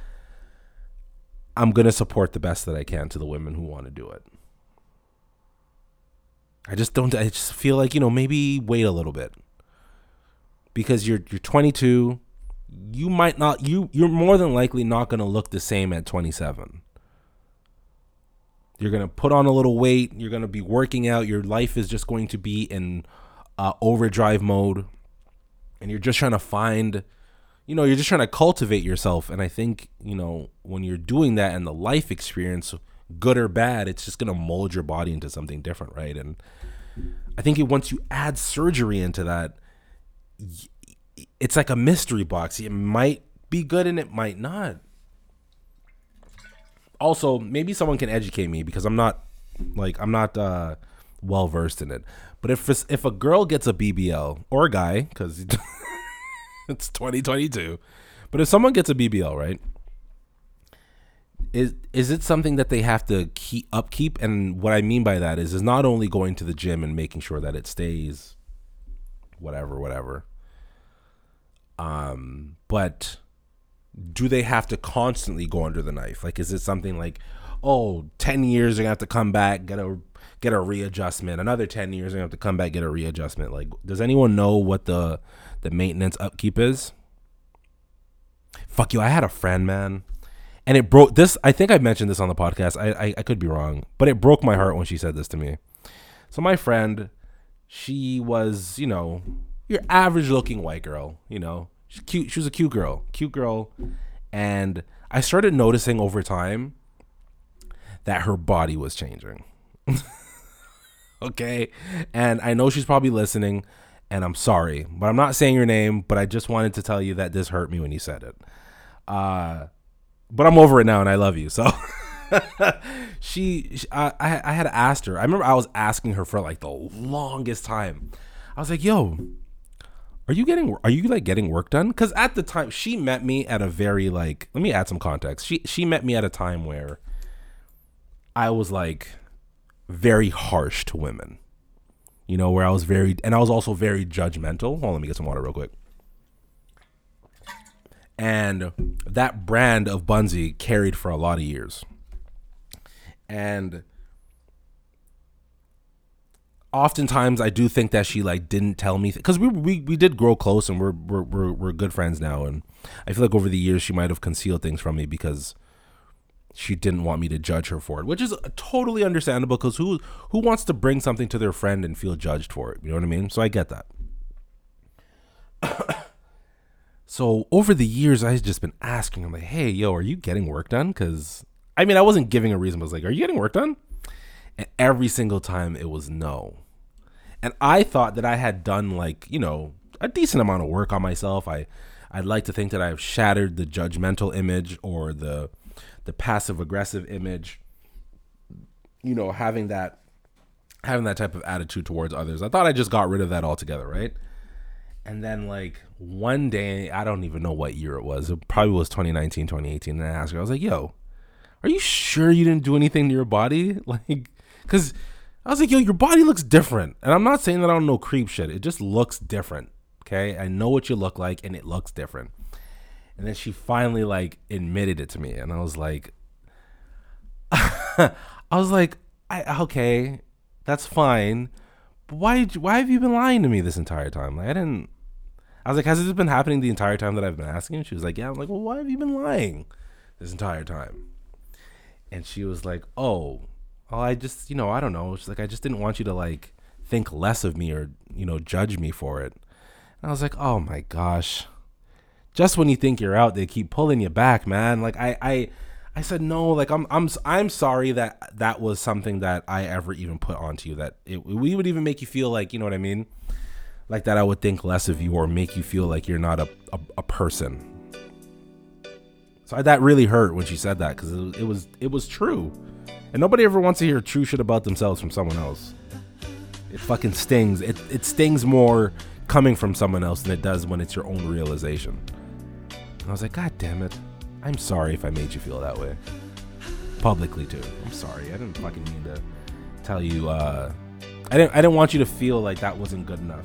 I'm going to support the best that I can to the women who want to do it. I just don't I just feel like, you know, maybe wait a little bit. Because you're you're 22, you might not you you're more than likely not going to look the same at 27. You're going to put on a little weight, you're going to be working out, your life is just going to be in uh, overdrive mode and you're just trying to find you know, you're just trying to cultivate yourself. And I think, you know, when you're doing that and the life experience, good or bad, it's just going to mold your body into something different, right? And I think once you add surgery into that, it's like a mystery box. It might be good and it might not. Also, maybe someone can educate me because I'm not like I'm not uh, well versed in it. But if if a girl gets a BBL or a guy, because it's 2022. But if someone gets a BBL, right? Is is it something that they have to keep upkeep? And what I mean by that is is not only going to the gym and making sure that it stays whatever, whatever. Um, but do they have to constantly go under the knife? Like is it something like, oh, 10 years they're gonna have to come back, get a get a readjustment. Another 10 years they're gonna have to come back, get a readjustment. Like, does anyone know what the the maintenance upkeep is. Fuck you. I had a friend, man. And it broke this. I think I mentioned this on the podcast. I, I, I could be wrong, but it broke my heart when she said this to me. So my friend, she was, you know, your average looking white girl, you know, she's cute. She was a cute girl, cute girl. And I started noticing over time that her body was changing. okay. And I know she's probably listening and I'm sorry, but I'm not saying your name. But I just wanted to tell you that this hurt me when you said it. Uh, but I'm over it now, and I love you. So she, she I, I I had asked her. I remember I was asking her for like the longest time. I was like, "Yo, are you getting are you like getting work done?" Because at the time she met me at a very like. Let me add some context. She she met me at a time where I was like very harsh to women. You know, where I was very, and I was also very judgmental. Hold on, let me get some water real quick. And that brand of Bunzi carried for a lot of years. And oftentimes I do think that she like didn't tell me because we, we we did grow close and we're, we're we're we're good friends now and I feel like over the years she might have concealed things from me because she didn't want me to judge her for it, which is totally understandable because who who wants to bring something to their friend and feel judged for it? You know what I mean? So I get that. so over the years, I've just been asking. I'm like, hey, yo, are you getting work done? Because I mean, I wasn't giving a reason. I was like, are you getting work done? And every single time, it was no. And I thought that I had done like you know a decent amount of work on myself. I I'd like to think that I've shattered the judgmental image or the the passive aggressive image you know having that having that type of attitude towards others. I thought i just got rid of that altogether right? And then like one day i don't even know what year it was. It probably was 2019 2018 and i asked her i was like yo are you sure you didn't do anything to your body? Like because i was like yo your body looks different. And i'm not saying that i don't know creep shit. It just looks different okay? I know what you look like and it looks different. And then she finally like admitted it to me. And i was like i was like I, okay that's fine. But why why have you been lying to me this entire time? Like i didn't i was like has this been happening the entire time that i've been asking? She was like yeah. I'm like well why have you been lying this entire time? And she was like oh oh i just you know i don't know she's like i just didn't want you to like think less of me or you know judge me for it and i was like oh my gosh just when you think you're out, they keep pulling you back, man. Like I, I, I said no. Like I'm, I'm, I'm sorry that that was something that I ever even put onto you. That it, we would even make you feel like, you know what I mean, like that. I would think less of you or make you feel like you're not a, a, a person. So that really hurt when she said that because it, it was, it was true, and nobody ever wants to hear true shit about themselves from someone else. It fucking stings. It, it stings more coming from someone else than it does when it's your own realization. And I was like, God damn it. I'm sorry if I made you feel that way. Publicly too. I'm sorry. I didn't fucking mean to tell you uh I didn't I didn't want you to feel like that wasn't good enough.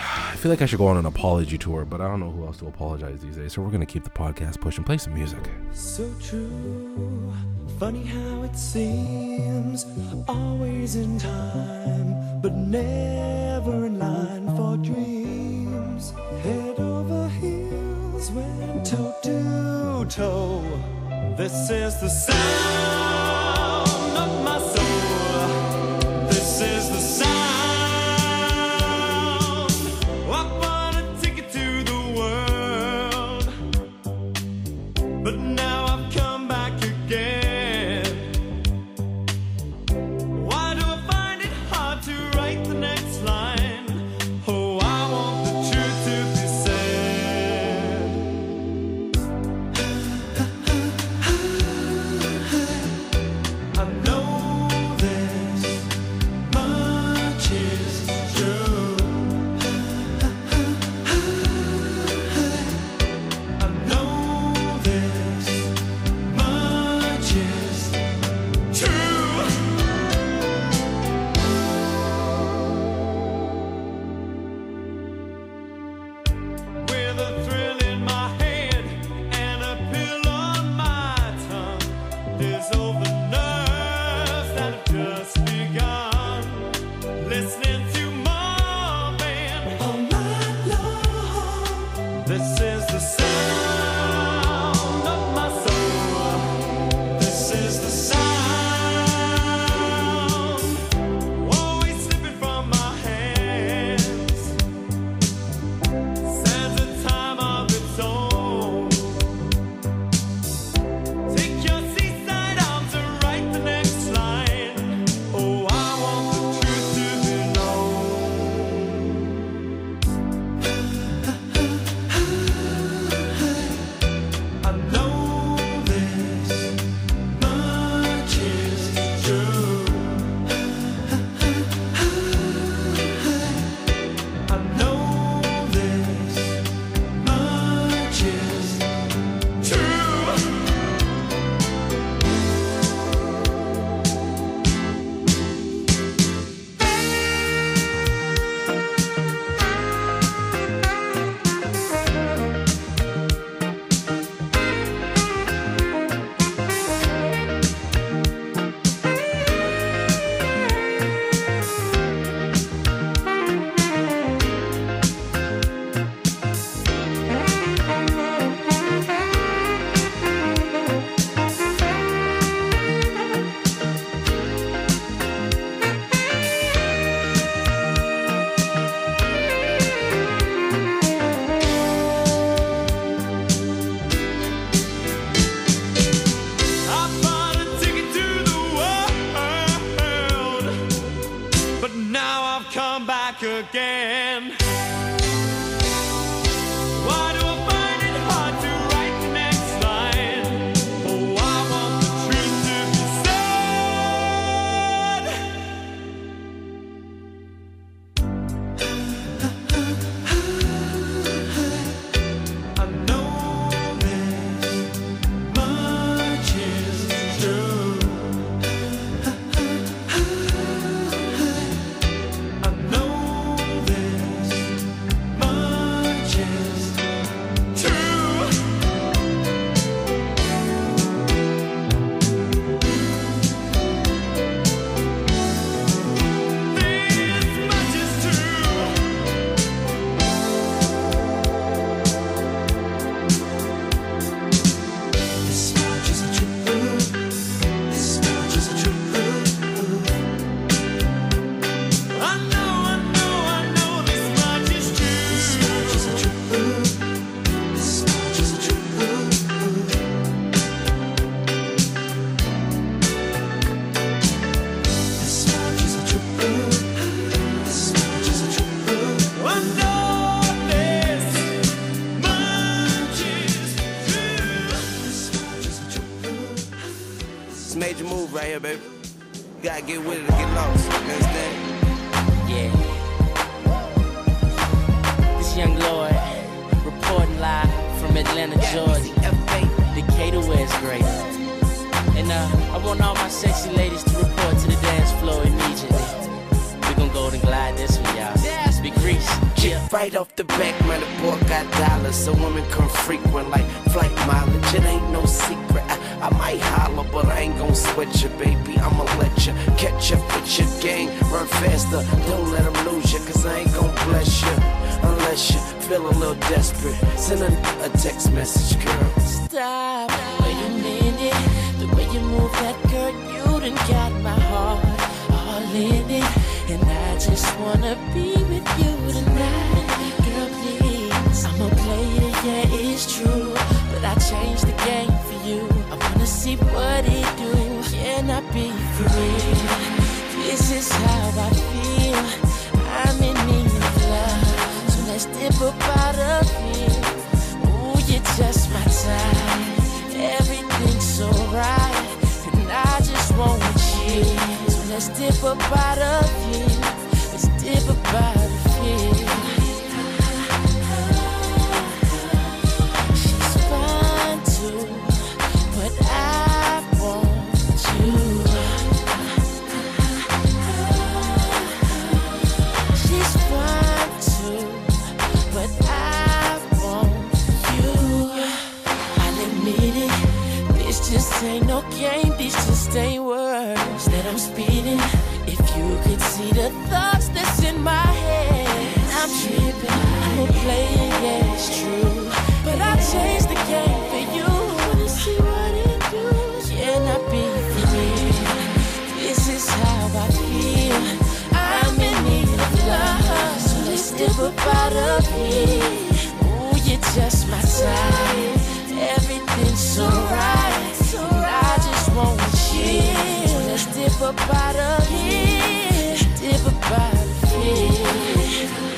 I feel like I should go on an apology tour, but I don't know who else to apologize these days. So we're gonna keep the podcast pushing. Play some music. So true, funny how it seems, always in time, but never in line for dreams. Head over heels, went toe to toe. This is the sound out of here. Ooh, you're just my type. Everything's so right, I just want you. So let's dip up out of here. Dip up out of here.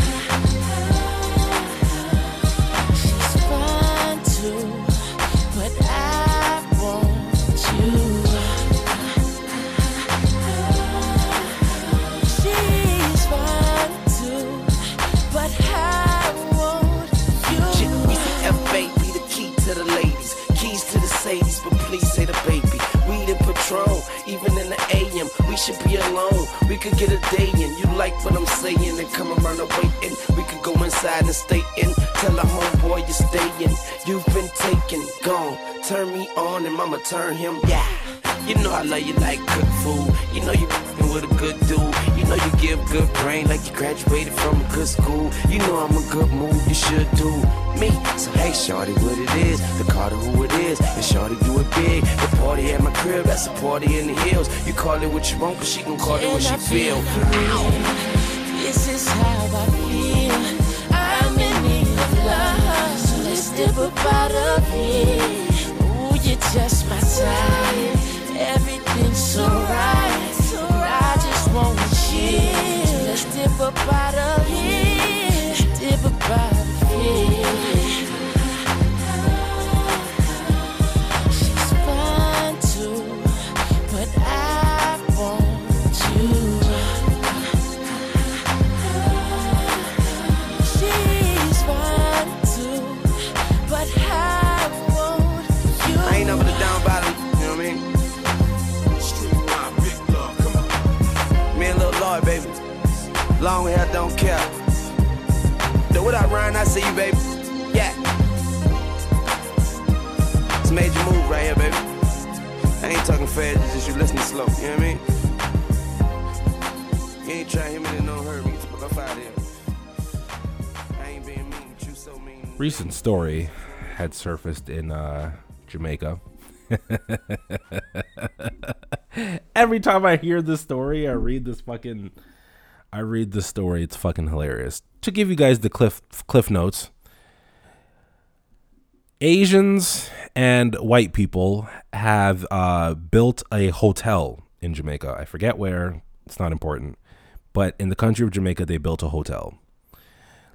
What I'm saying and come around and waiting. We could go inside and stay in. Tell a homeboy you're staying. You've been taken, gone. Turn me on and mama turn him. Yeah. You know I love you like cook food. You know you with a good dude. You know you give good brain like you graduated from a good school. You know I'm a good move, you should do me. So hey, shorty, what it is? The Carter who it is. And shorty do it big. The party at my crib, that's a party in the hills. You call it what you want, cause she gon' call it what she feel. This is how I feel. I'm in need of love, so let's dip up out of here. Ooh, you're just my type. Everything's so right, and I just want you. So let's dip up out of here. Dip up out of here. She's fine too, but I Long hair, don't care. Do what I run, I see you, baby. Yeah. It's a major move right here, baby. I ain't talking fast, it's just you listening slow, you know what I mean? You ain't trying to hit me in no hurry. Get the out of here. Recent story had surfaced in uh, Jamaica. Every time I hear this story, I read this fucking, I read the story. It's fucking hilarious. To give you guys the cliff cliff notes, Asians and white people have uh, built a hotel in Jamaica. I forget where. It's not important, but in the country of Jamaica, they built a hotel.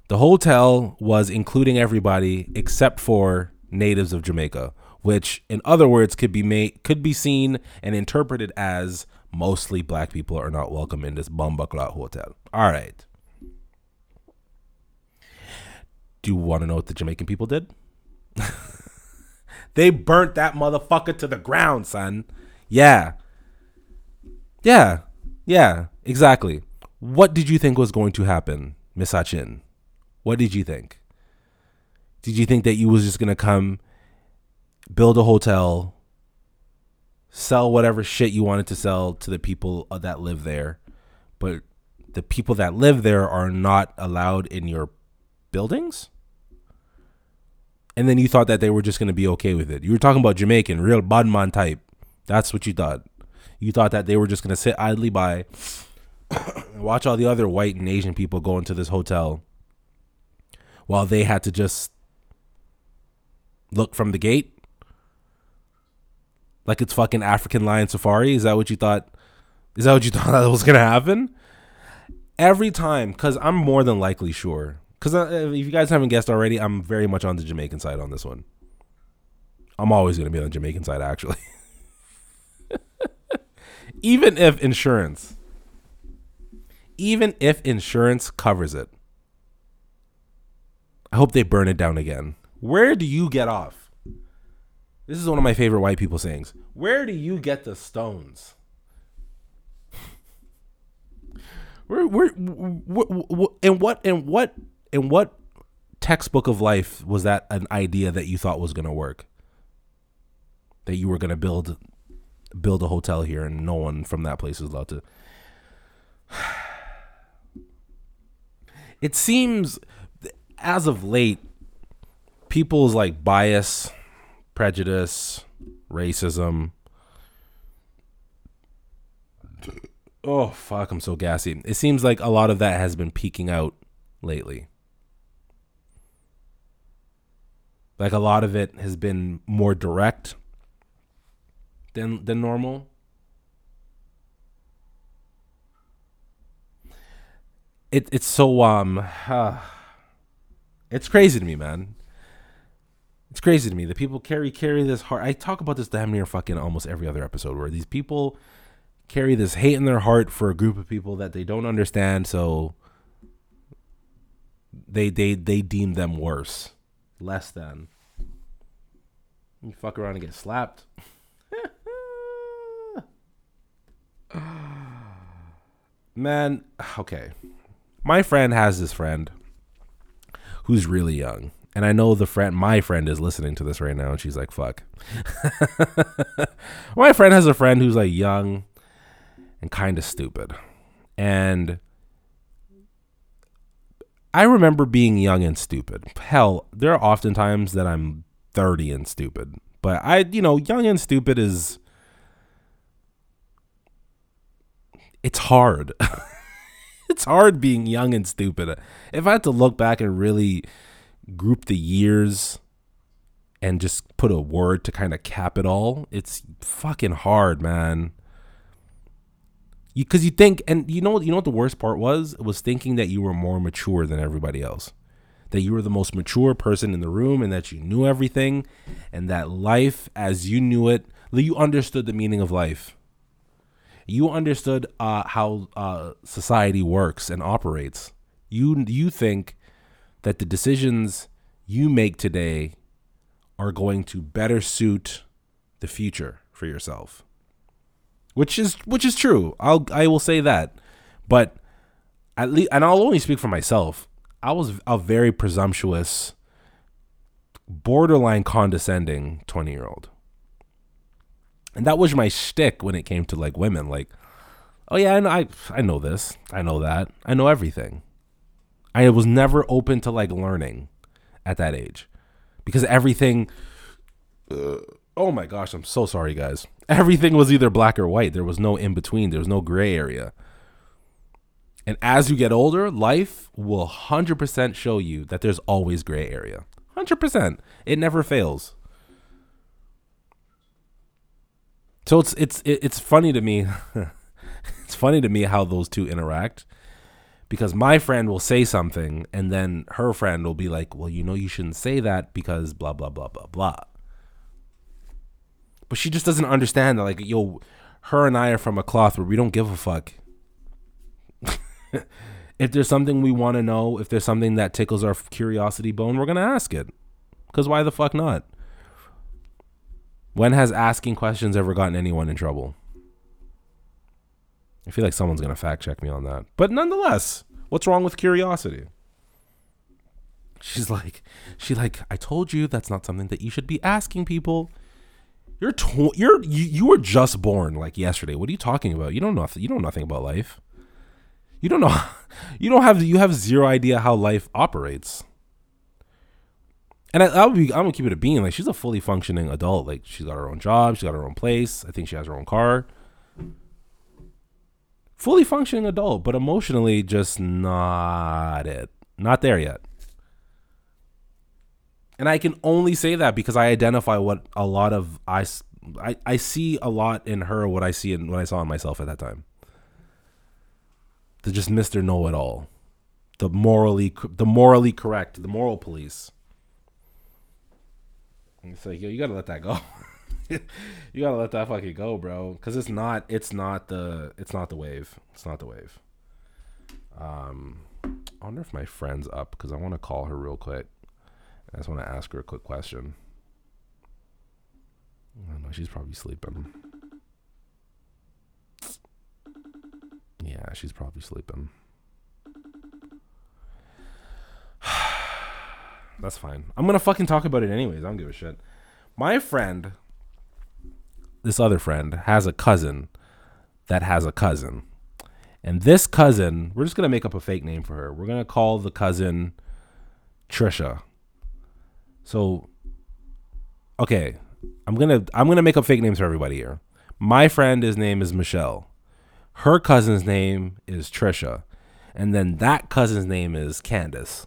The hotel was including everybody except for natives of Jamaica, which in other words could be made could be seen and interpreted as mostly black people are not welcome in this Bumbaclaw hotel. All right. Do you want to know what the Jamaican people did? they burnt that motherfucker to the ground, son. Yeah. Yeah. Yeah, exactly. What did you think was going to happen, Miss Achin? What did you think? Did you think that you was just gonna come build a hotel, sell whatever shit you wanted to sell to the people that live there, but the people that live there are not allowed in your buildings? And then you thought that they were just gonna be okay with it. You were talking about Jamaican, real badman type. That's what you thought. You thought that they were just gonna sit idly by, watch all the other white and Asian people go into this hotel, while they had to just look from the gate, like it's fucking African Lion Safari. Is that what you thought? Is that what you thought that was gonna happen? Every time, because I'm more than likely sure. Because uh, if you guys haven't guessed already, I'm very much on the Jamaican side on this one. I'm always gonna be on the Jamaican side, actually. even if insurance even if insurance covers it i hope they burn it down again where do you get off this is one of my favorite white people sayings. Where do you get the stones? Where where wh- wh- in what in what in what textbook of life was that an idea that you thought was going to work? That you were going to build build a hotel here and no one from that place is allowed to. It seems as of late people's like bias prejudice racism oh fuck i'm so gassy it seems like a lot of that has been peeking out lately like a lot of it has been more direct than than normal. It it's so um uh, it's crazy to me, man. It's crazy to me that people carry carry this heart. I talk about this damn near fucking almost every other episode where these people carry this hate in their heart for a group of people that they don't understand, so they they they deem them worse, less than. You fuck around and get slapped. Man, okay. My friend has this friend who's really young. And I know the friend my friend is listening to this right now and she's like, fuck. my friend has a friend who's like young and kind of stupid. And I remember being young and stupid. Hell, there are often times that I'm 30 and stupid. But I, you know, young and stupid is it's hard. it's hard being young and stupid. If I had to look back and really group the years and just put a word to kind of cap it all, it's fucking hard, man. You cuz you think and you know you know what the worst part was? It was thinking that you were more mature than everybody else. That you were the most mature person in the room and that you knew everything and that life as you knew it, you understood the meaning of life you understood uh, how uh, society works and operates. You you think that the decisions you make today are going to better suit the future for yourself, which is which is true. I'll I will say that, but at least, and I'll only speak for myself. I was a very presumptuous, borderline condescending twenty year old and that was my shtick when it came to like women. Like, oh yeah, I know, I I know this, I know that, I know everything. I was never open to like learning at that age because everything. Uh, oh my gosh, I'm so sorry, guys. Everything was either black or white. There was no in between. There was no gray area. And as you get older, life will 100% show you that there's always gray area. 100%. It never fails. So it's it's it's funny to me. it's funny to me how those two interact Because my friend will say something and then her friend will be like, "Well, you know you shouldn't say that because blah blah blah blah blah." But she just doesn't understand that like, yo, her and I are from a cloth where we don't give a fuck. if there's something we want to know, if there's something that tickles our curiosity bone, we're going to ask it. Cuz why the fuck not? When has asking questions ever gotten anyone in trouble? I feel like someone's going to fact check me on that. But nonetheless, what's wrong with curiosity? She's like, she like, I told you that's not something that you should be asking people. You're tw- you're you, you were just born like yesterday. What are you talking about? You don't know you don't know nothing about life. You don't know you don't have you have zero idea how life operates. And I, I'll be I'm gonna keep it a being like she's a fully functioning adult. Like she's got her own job, she's got her own place. I think she has her own car fully functioning adult, but emotionally just not it. Not there yet. And I can only say that because I identify what a lot of I, I, I see a lot in her what I see in what I saw in myself at that time. The just Mr. Know It All. The morally the morally correct, the moral police. And It's like, yo, you gotta let that go. you gotta let that fucking go, bro. Cause it's not it's not the it's not the wave. It's not the wave. Um I wonder if my friend's up because I want to call her real quick. I just want to ask her a quick question. I don't know, she's probably sleeping. Yeah, she's probably sleeping. That's fine. I'm gonna fucking talk about it anyways. I don't give a shit. My friend, this other friend, has a cousin that has a cousin. And this cousin, we're just gonna make up a fake name for her. We're gonna call the cousin Trisha. So okay, I'm gonna I'm gonna make up fake names for everybody here. My friend, his name is Michelle. Her cousin's name is Trisha. And then that cousin's name is Candace.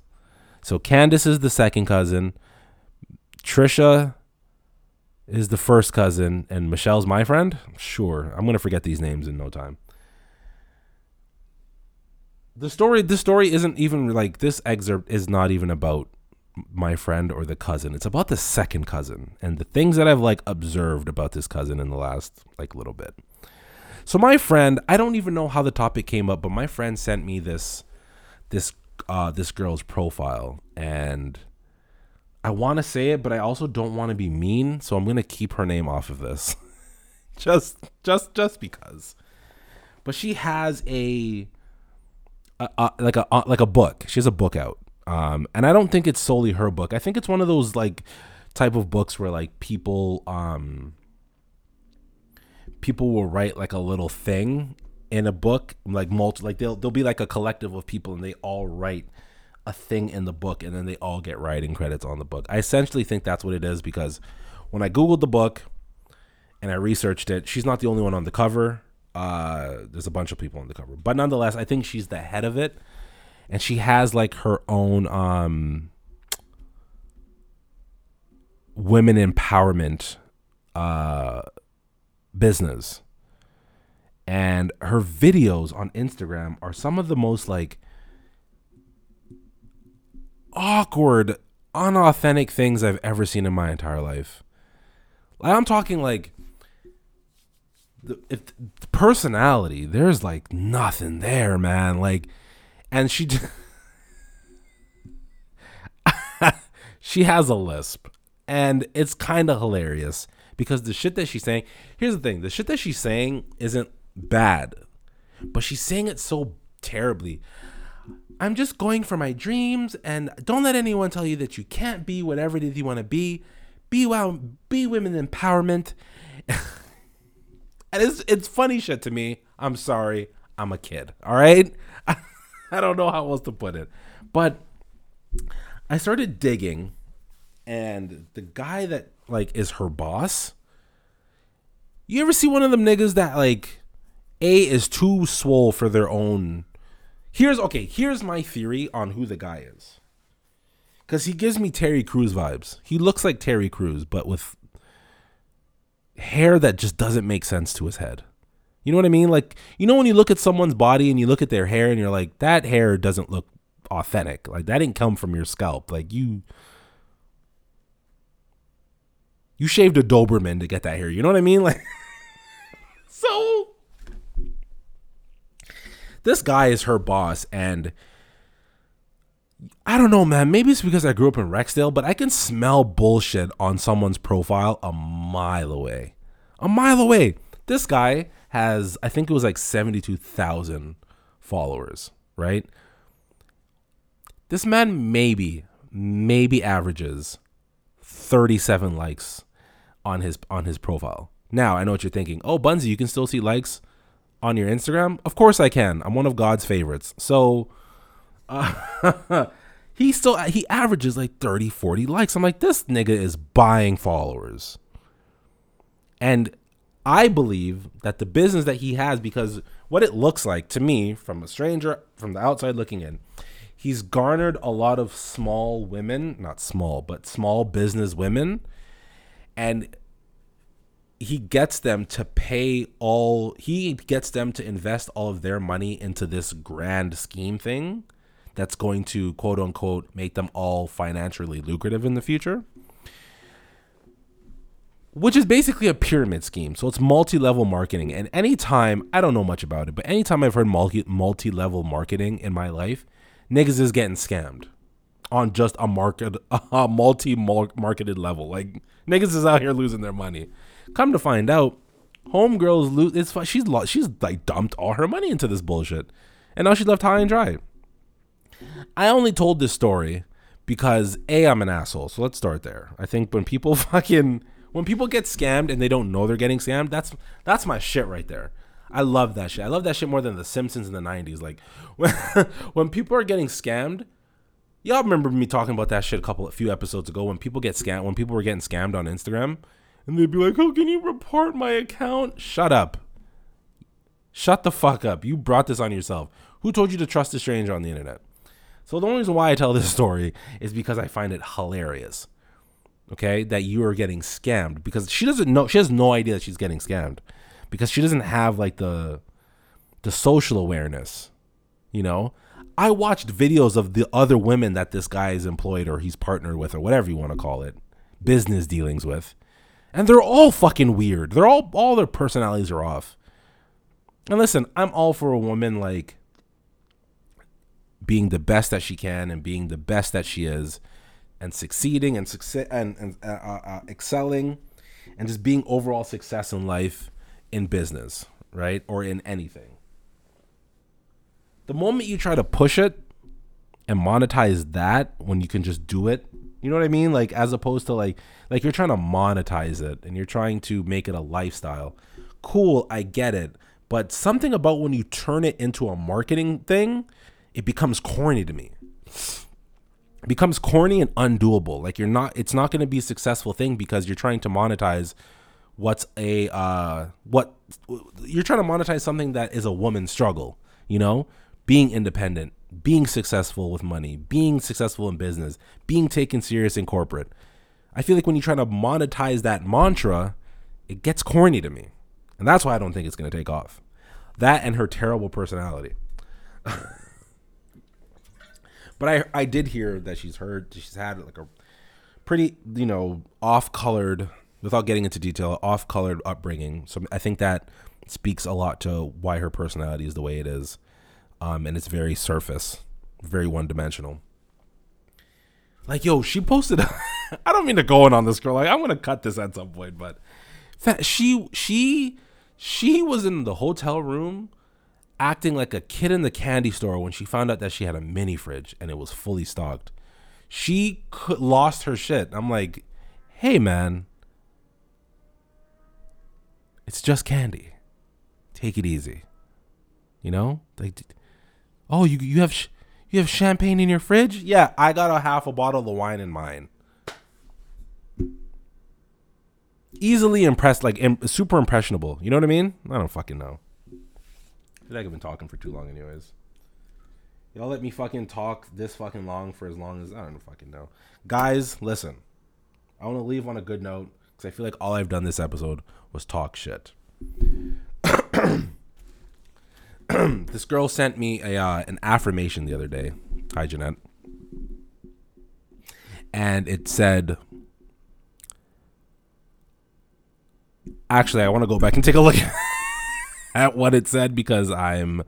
So Candace is the second cousin. Trisha is the first cousin, and Michelle's my friend. Sure, I'm gonna forget these names in no time. The story, this story isn't even like this excerpt is not even about my friend or the cousin. It's about the second cousin and the things that I've like observed about this cousin in the last like little bit. So my friend, I don't even know how the topic came up, but my friend sent me this this uh this girl's profile and I want to say it, but I also don't want to be mean, so I'm going to keep her name off of this. just just just because. But she has a, a, a like a uh, like a book. She has a book out. Um and I don't think it's solely her book. I think it's one of those like type of books where like people um people will write like a little thing in a book like multi like they'll they'll be like a collective of people and they all write a thing in the book and then they all get writing credits on the book. I essentially think that's what it is because when I googled the book and I researched it, she's not the only one on the cover. Uh there's a bunch of people on the cover. But nonetheless, I think she's the head of it and she has like her own um women empowerment uh business and her videos on Instagram are some of the most like awkward, unauthentic things I've ever seen in my entire life. I'm talking like the, if the personality, there's like nothing there, man. Like, and she she has a lisp, and it's kind of hilarious because the shit that she's saying. Here's the thing: the shit that she's saying isn't bad, but she's saying it so terribly. I'm just going for my dreams, and don't let anyone tell you that you can't be whatever it is you want to be. Be well, be women empowerment. and it's it's funny shit to me. I'm sorry, I'm a kid. All right, I don't know how else to put it, but I started digging, and the guy that like is her boss. You ever see one of them niggas that like a is too swole for their own Here's okay. Here's my theory on who the guy is. Because he gives me Terry Crews vibes. He looks like Terry Crews, but with hair that just doesn't make sense to his head. You know what I mean? Like, you know when you look at someone's body and you look at their hair and you're like, that hair doesn't look authentic. Like that didn't come from your scalp. Like you you shaved a Doberman to get that hair. You know what I mean? Like so this guy is her boss and I don't know, man. Maybe it's because I grew up in Rexdale, but I can smell bullshit on someone's profile a mile away. A mile away. This guy has, I think it was like 72,000 followers, right? This man maybe, maybe averages 37 likes on his on his profile. Now, I know what you're thinking. Oh, Bunzy, you can still see likes on your Instagram? Of course I can. I'm one of God's favorites. So, uh, he still he averages like 30 40 likes i'm like this nigga is buying followers and i believe that the business that he has because what it looks like to me from a stranger from the outside looking in he's garnered a lot of small women not small but small business women and he gets them to pay all he gets them to invest all of their money into this grand scheme thing that's going to quote unquote make them all financially lucrative in the future. Which is basically a pyramid scheme. So it's multi level marketing. And anytime, I don't know much about it, but anytime I've heard multi level marketing in my life, niggas is getting scammed on just a market, a multi marketed level. Like niggas is out here losing their money. Come to find out, homegirls lose. It's she's she's like dumped all her money into this bullshit, and now she's left high and dry. I only told this story because a I'm an asshole. So let's start there. I think when people fucking when people get scammed and they don't know they're getting scammed, that's that's my shit right there. I love that shit. I love that shit more than The Simpsons in the '90s. Like when when people are getting scammed, y'all remember me talking about that shit a couple a few episodes ago. When people get scammed, when people were getting scammed on Instagram, and they'd be like, "Oh, can you report my account?" Shut up. Shut the fuck up. You brought this on yourself. Who told you to trust a stranger on the internet? So the only reason why I tell this story is because I find it hilarious. Okay, that you are getting scammed because she doesn't know. She has no idea that she's getting scammed because she doesn't have like the the social awareness. You know, I watched videos of the other women that this guy is employed or he's partnered with or whatever you want to call it, business dealings with, and they're all fucking weird. They're all all their personalities are off. And listen, I'm all for a woman like being the best that she can and being the best that she is and succeeding and succeed and, and uh, uh, uh, excelling and just being overall success in life in business right or in anything the moment you try to push it and monetize that when you can just do it you know what i mean like as opposed to like like you're trying to monetize it and you're trying to make it a lifestyle cool i get it but something about when you turn it into a marketing thing it becomes corny to me. It becomes corny and undoable. Like you're not it's not going to be a successful thing because you're trying to monetize what's a uh what you're trying to monetize something that is a woman's struggle, you know? Being independent, being successful with money, being successful in business, being taken serious in corporate. I feel like when you try to monetize that mantra, it gets corny to me. And that's why I don't think it's going to take off. That and her terrible personality. But I I did hear that she's heard she's had like a pretty you know off colored without getting into detail off colored upbringing. So I think that speaks a lot to why her personality is the way it is, um, and it's very surface, very one dimensional. Like yo, she posted. I don't mean to go in on this girl. Like I'm gonna cut this at some point, but she she she was in the hotel room acting like a kid in the candy store when she found out that she had a mini fridge and it was fully stocked. She could, lost her shit. I'm like, hey man, it's just candy. Take it easy. You know, like, oh, you you have sh- you have champagne in your fridge? Yeah, I got a half a bottle of wine in mine. Easily impressed, like Im- super impressionable. You know what I mean? I don't fucking know I feel like I've been talking for too long, anyways. Y'all let me fucking talk this fucking long for as long as I don't fucking know. Guys, listen. I want to leave on a good note because I feel like all I've done this episode was talk shit. this girl sent me a uh, an affirmation the other day. Hi, Jeanette. And it said, actually, I want to go back and take a look at what it said because I'm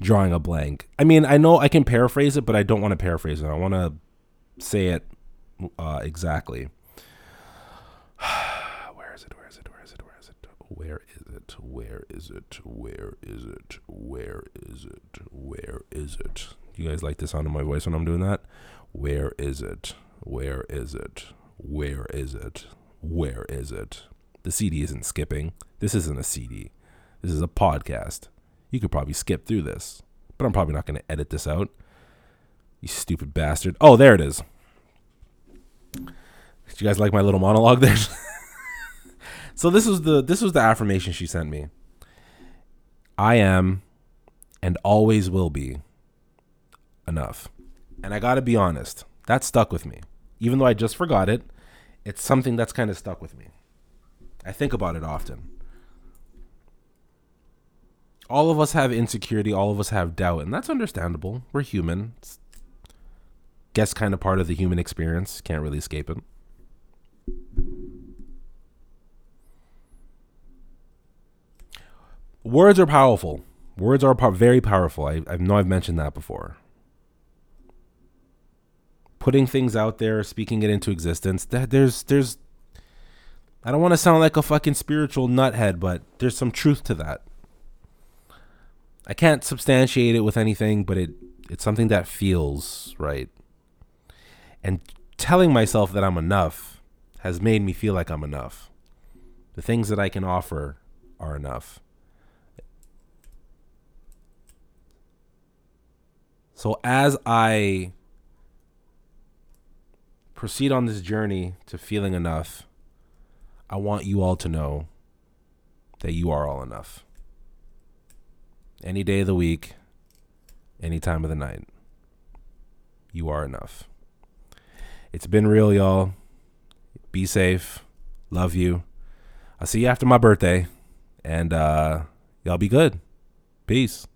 drawing a blank. I mean, I know I can paraphrase it, but I don't want to paraphrase it. I want to say it uh, exactly. Where is it? Where is it? Where is it? Where is it? Where is it? Where is it? Where is it? Where is it? Where is it? You guys like the sound of my voice when I'm doing that? Where is it? Where is it? Where is it? Where is it? The CD isn't skipping. This isn't a CD. This is a podcast. You could probably skip through this, but I'm probably not going to edit this out. You stupid bastard. Oh, there it is. Did you guys like my little monologue there? so this was the this was the affirmation she sent me. I am and always will be enough. And I got to be honest, that stuck with me. Even though I just forgot it, it's something that's kind of stuck with me. I think about it often. All of us have insecurity, all of us have doubt, and that's understandable. We're human. It's, guess kind of part of the human experience. Can't really escape it. Words are powerful. Words are very powerful. I, I know I've mentioned that before. Putting things out there, speaking it into existence. That there's there's. I don't want to sound like a fucking spiritual nuthead, but there's some truth to that. I can't substantiate it with anything, but it it's something that feels right. And telling myself that I'm enough has made me feel like I'm enough. The things that I can offer are enough. So as I proceed on this journey to feeling enough, I want you all to know that you are all enough. Any day of the week, any time of the night, you are enough. It's been real, y'all. Be safe. Love you. I'll see you after my birthday. And uh, y'all be good. Peace.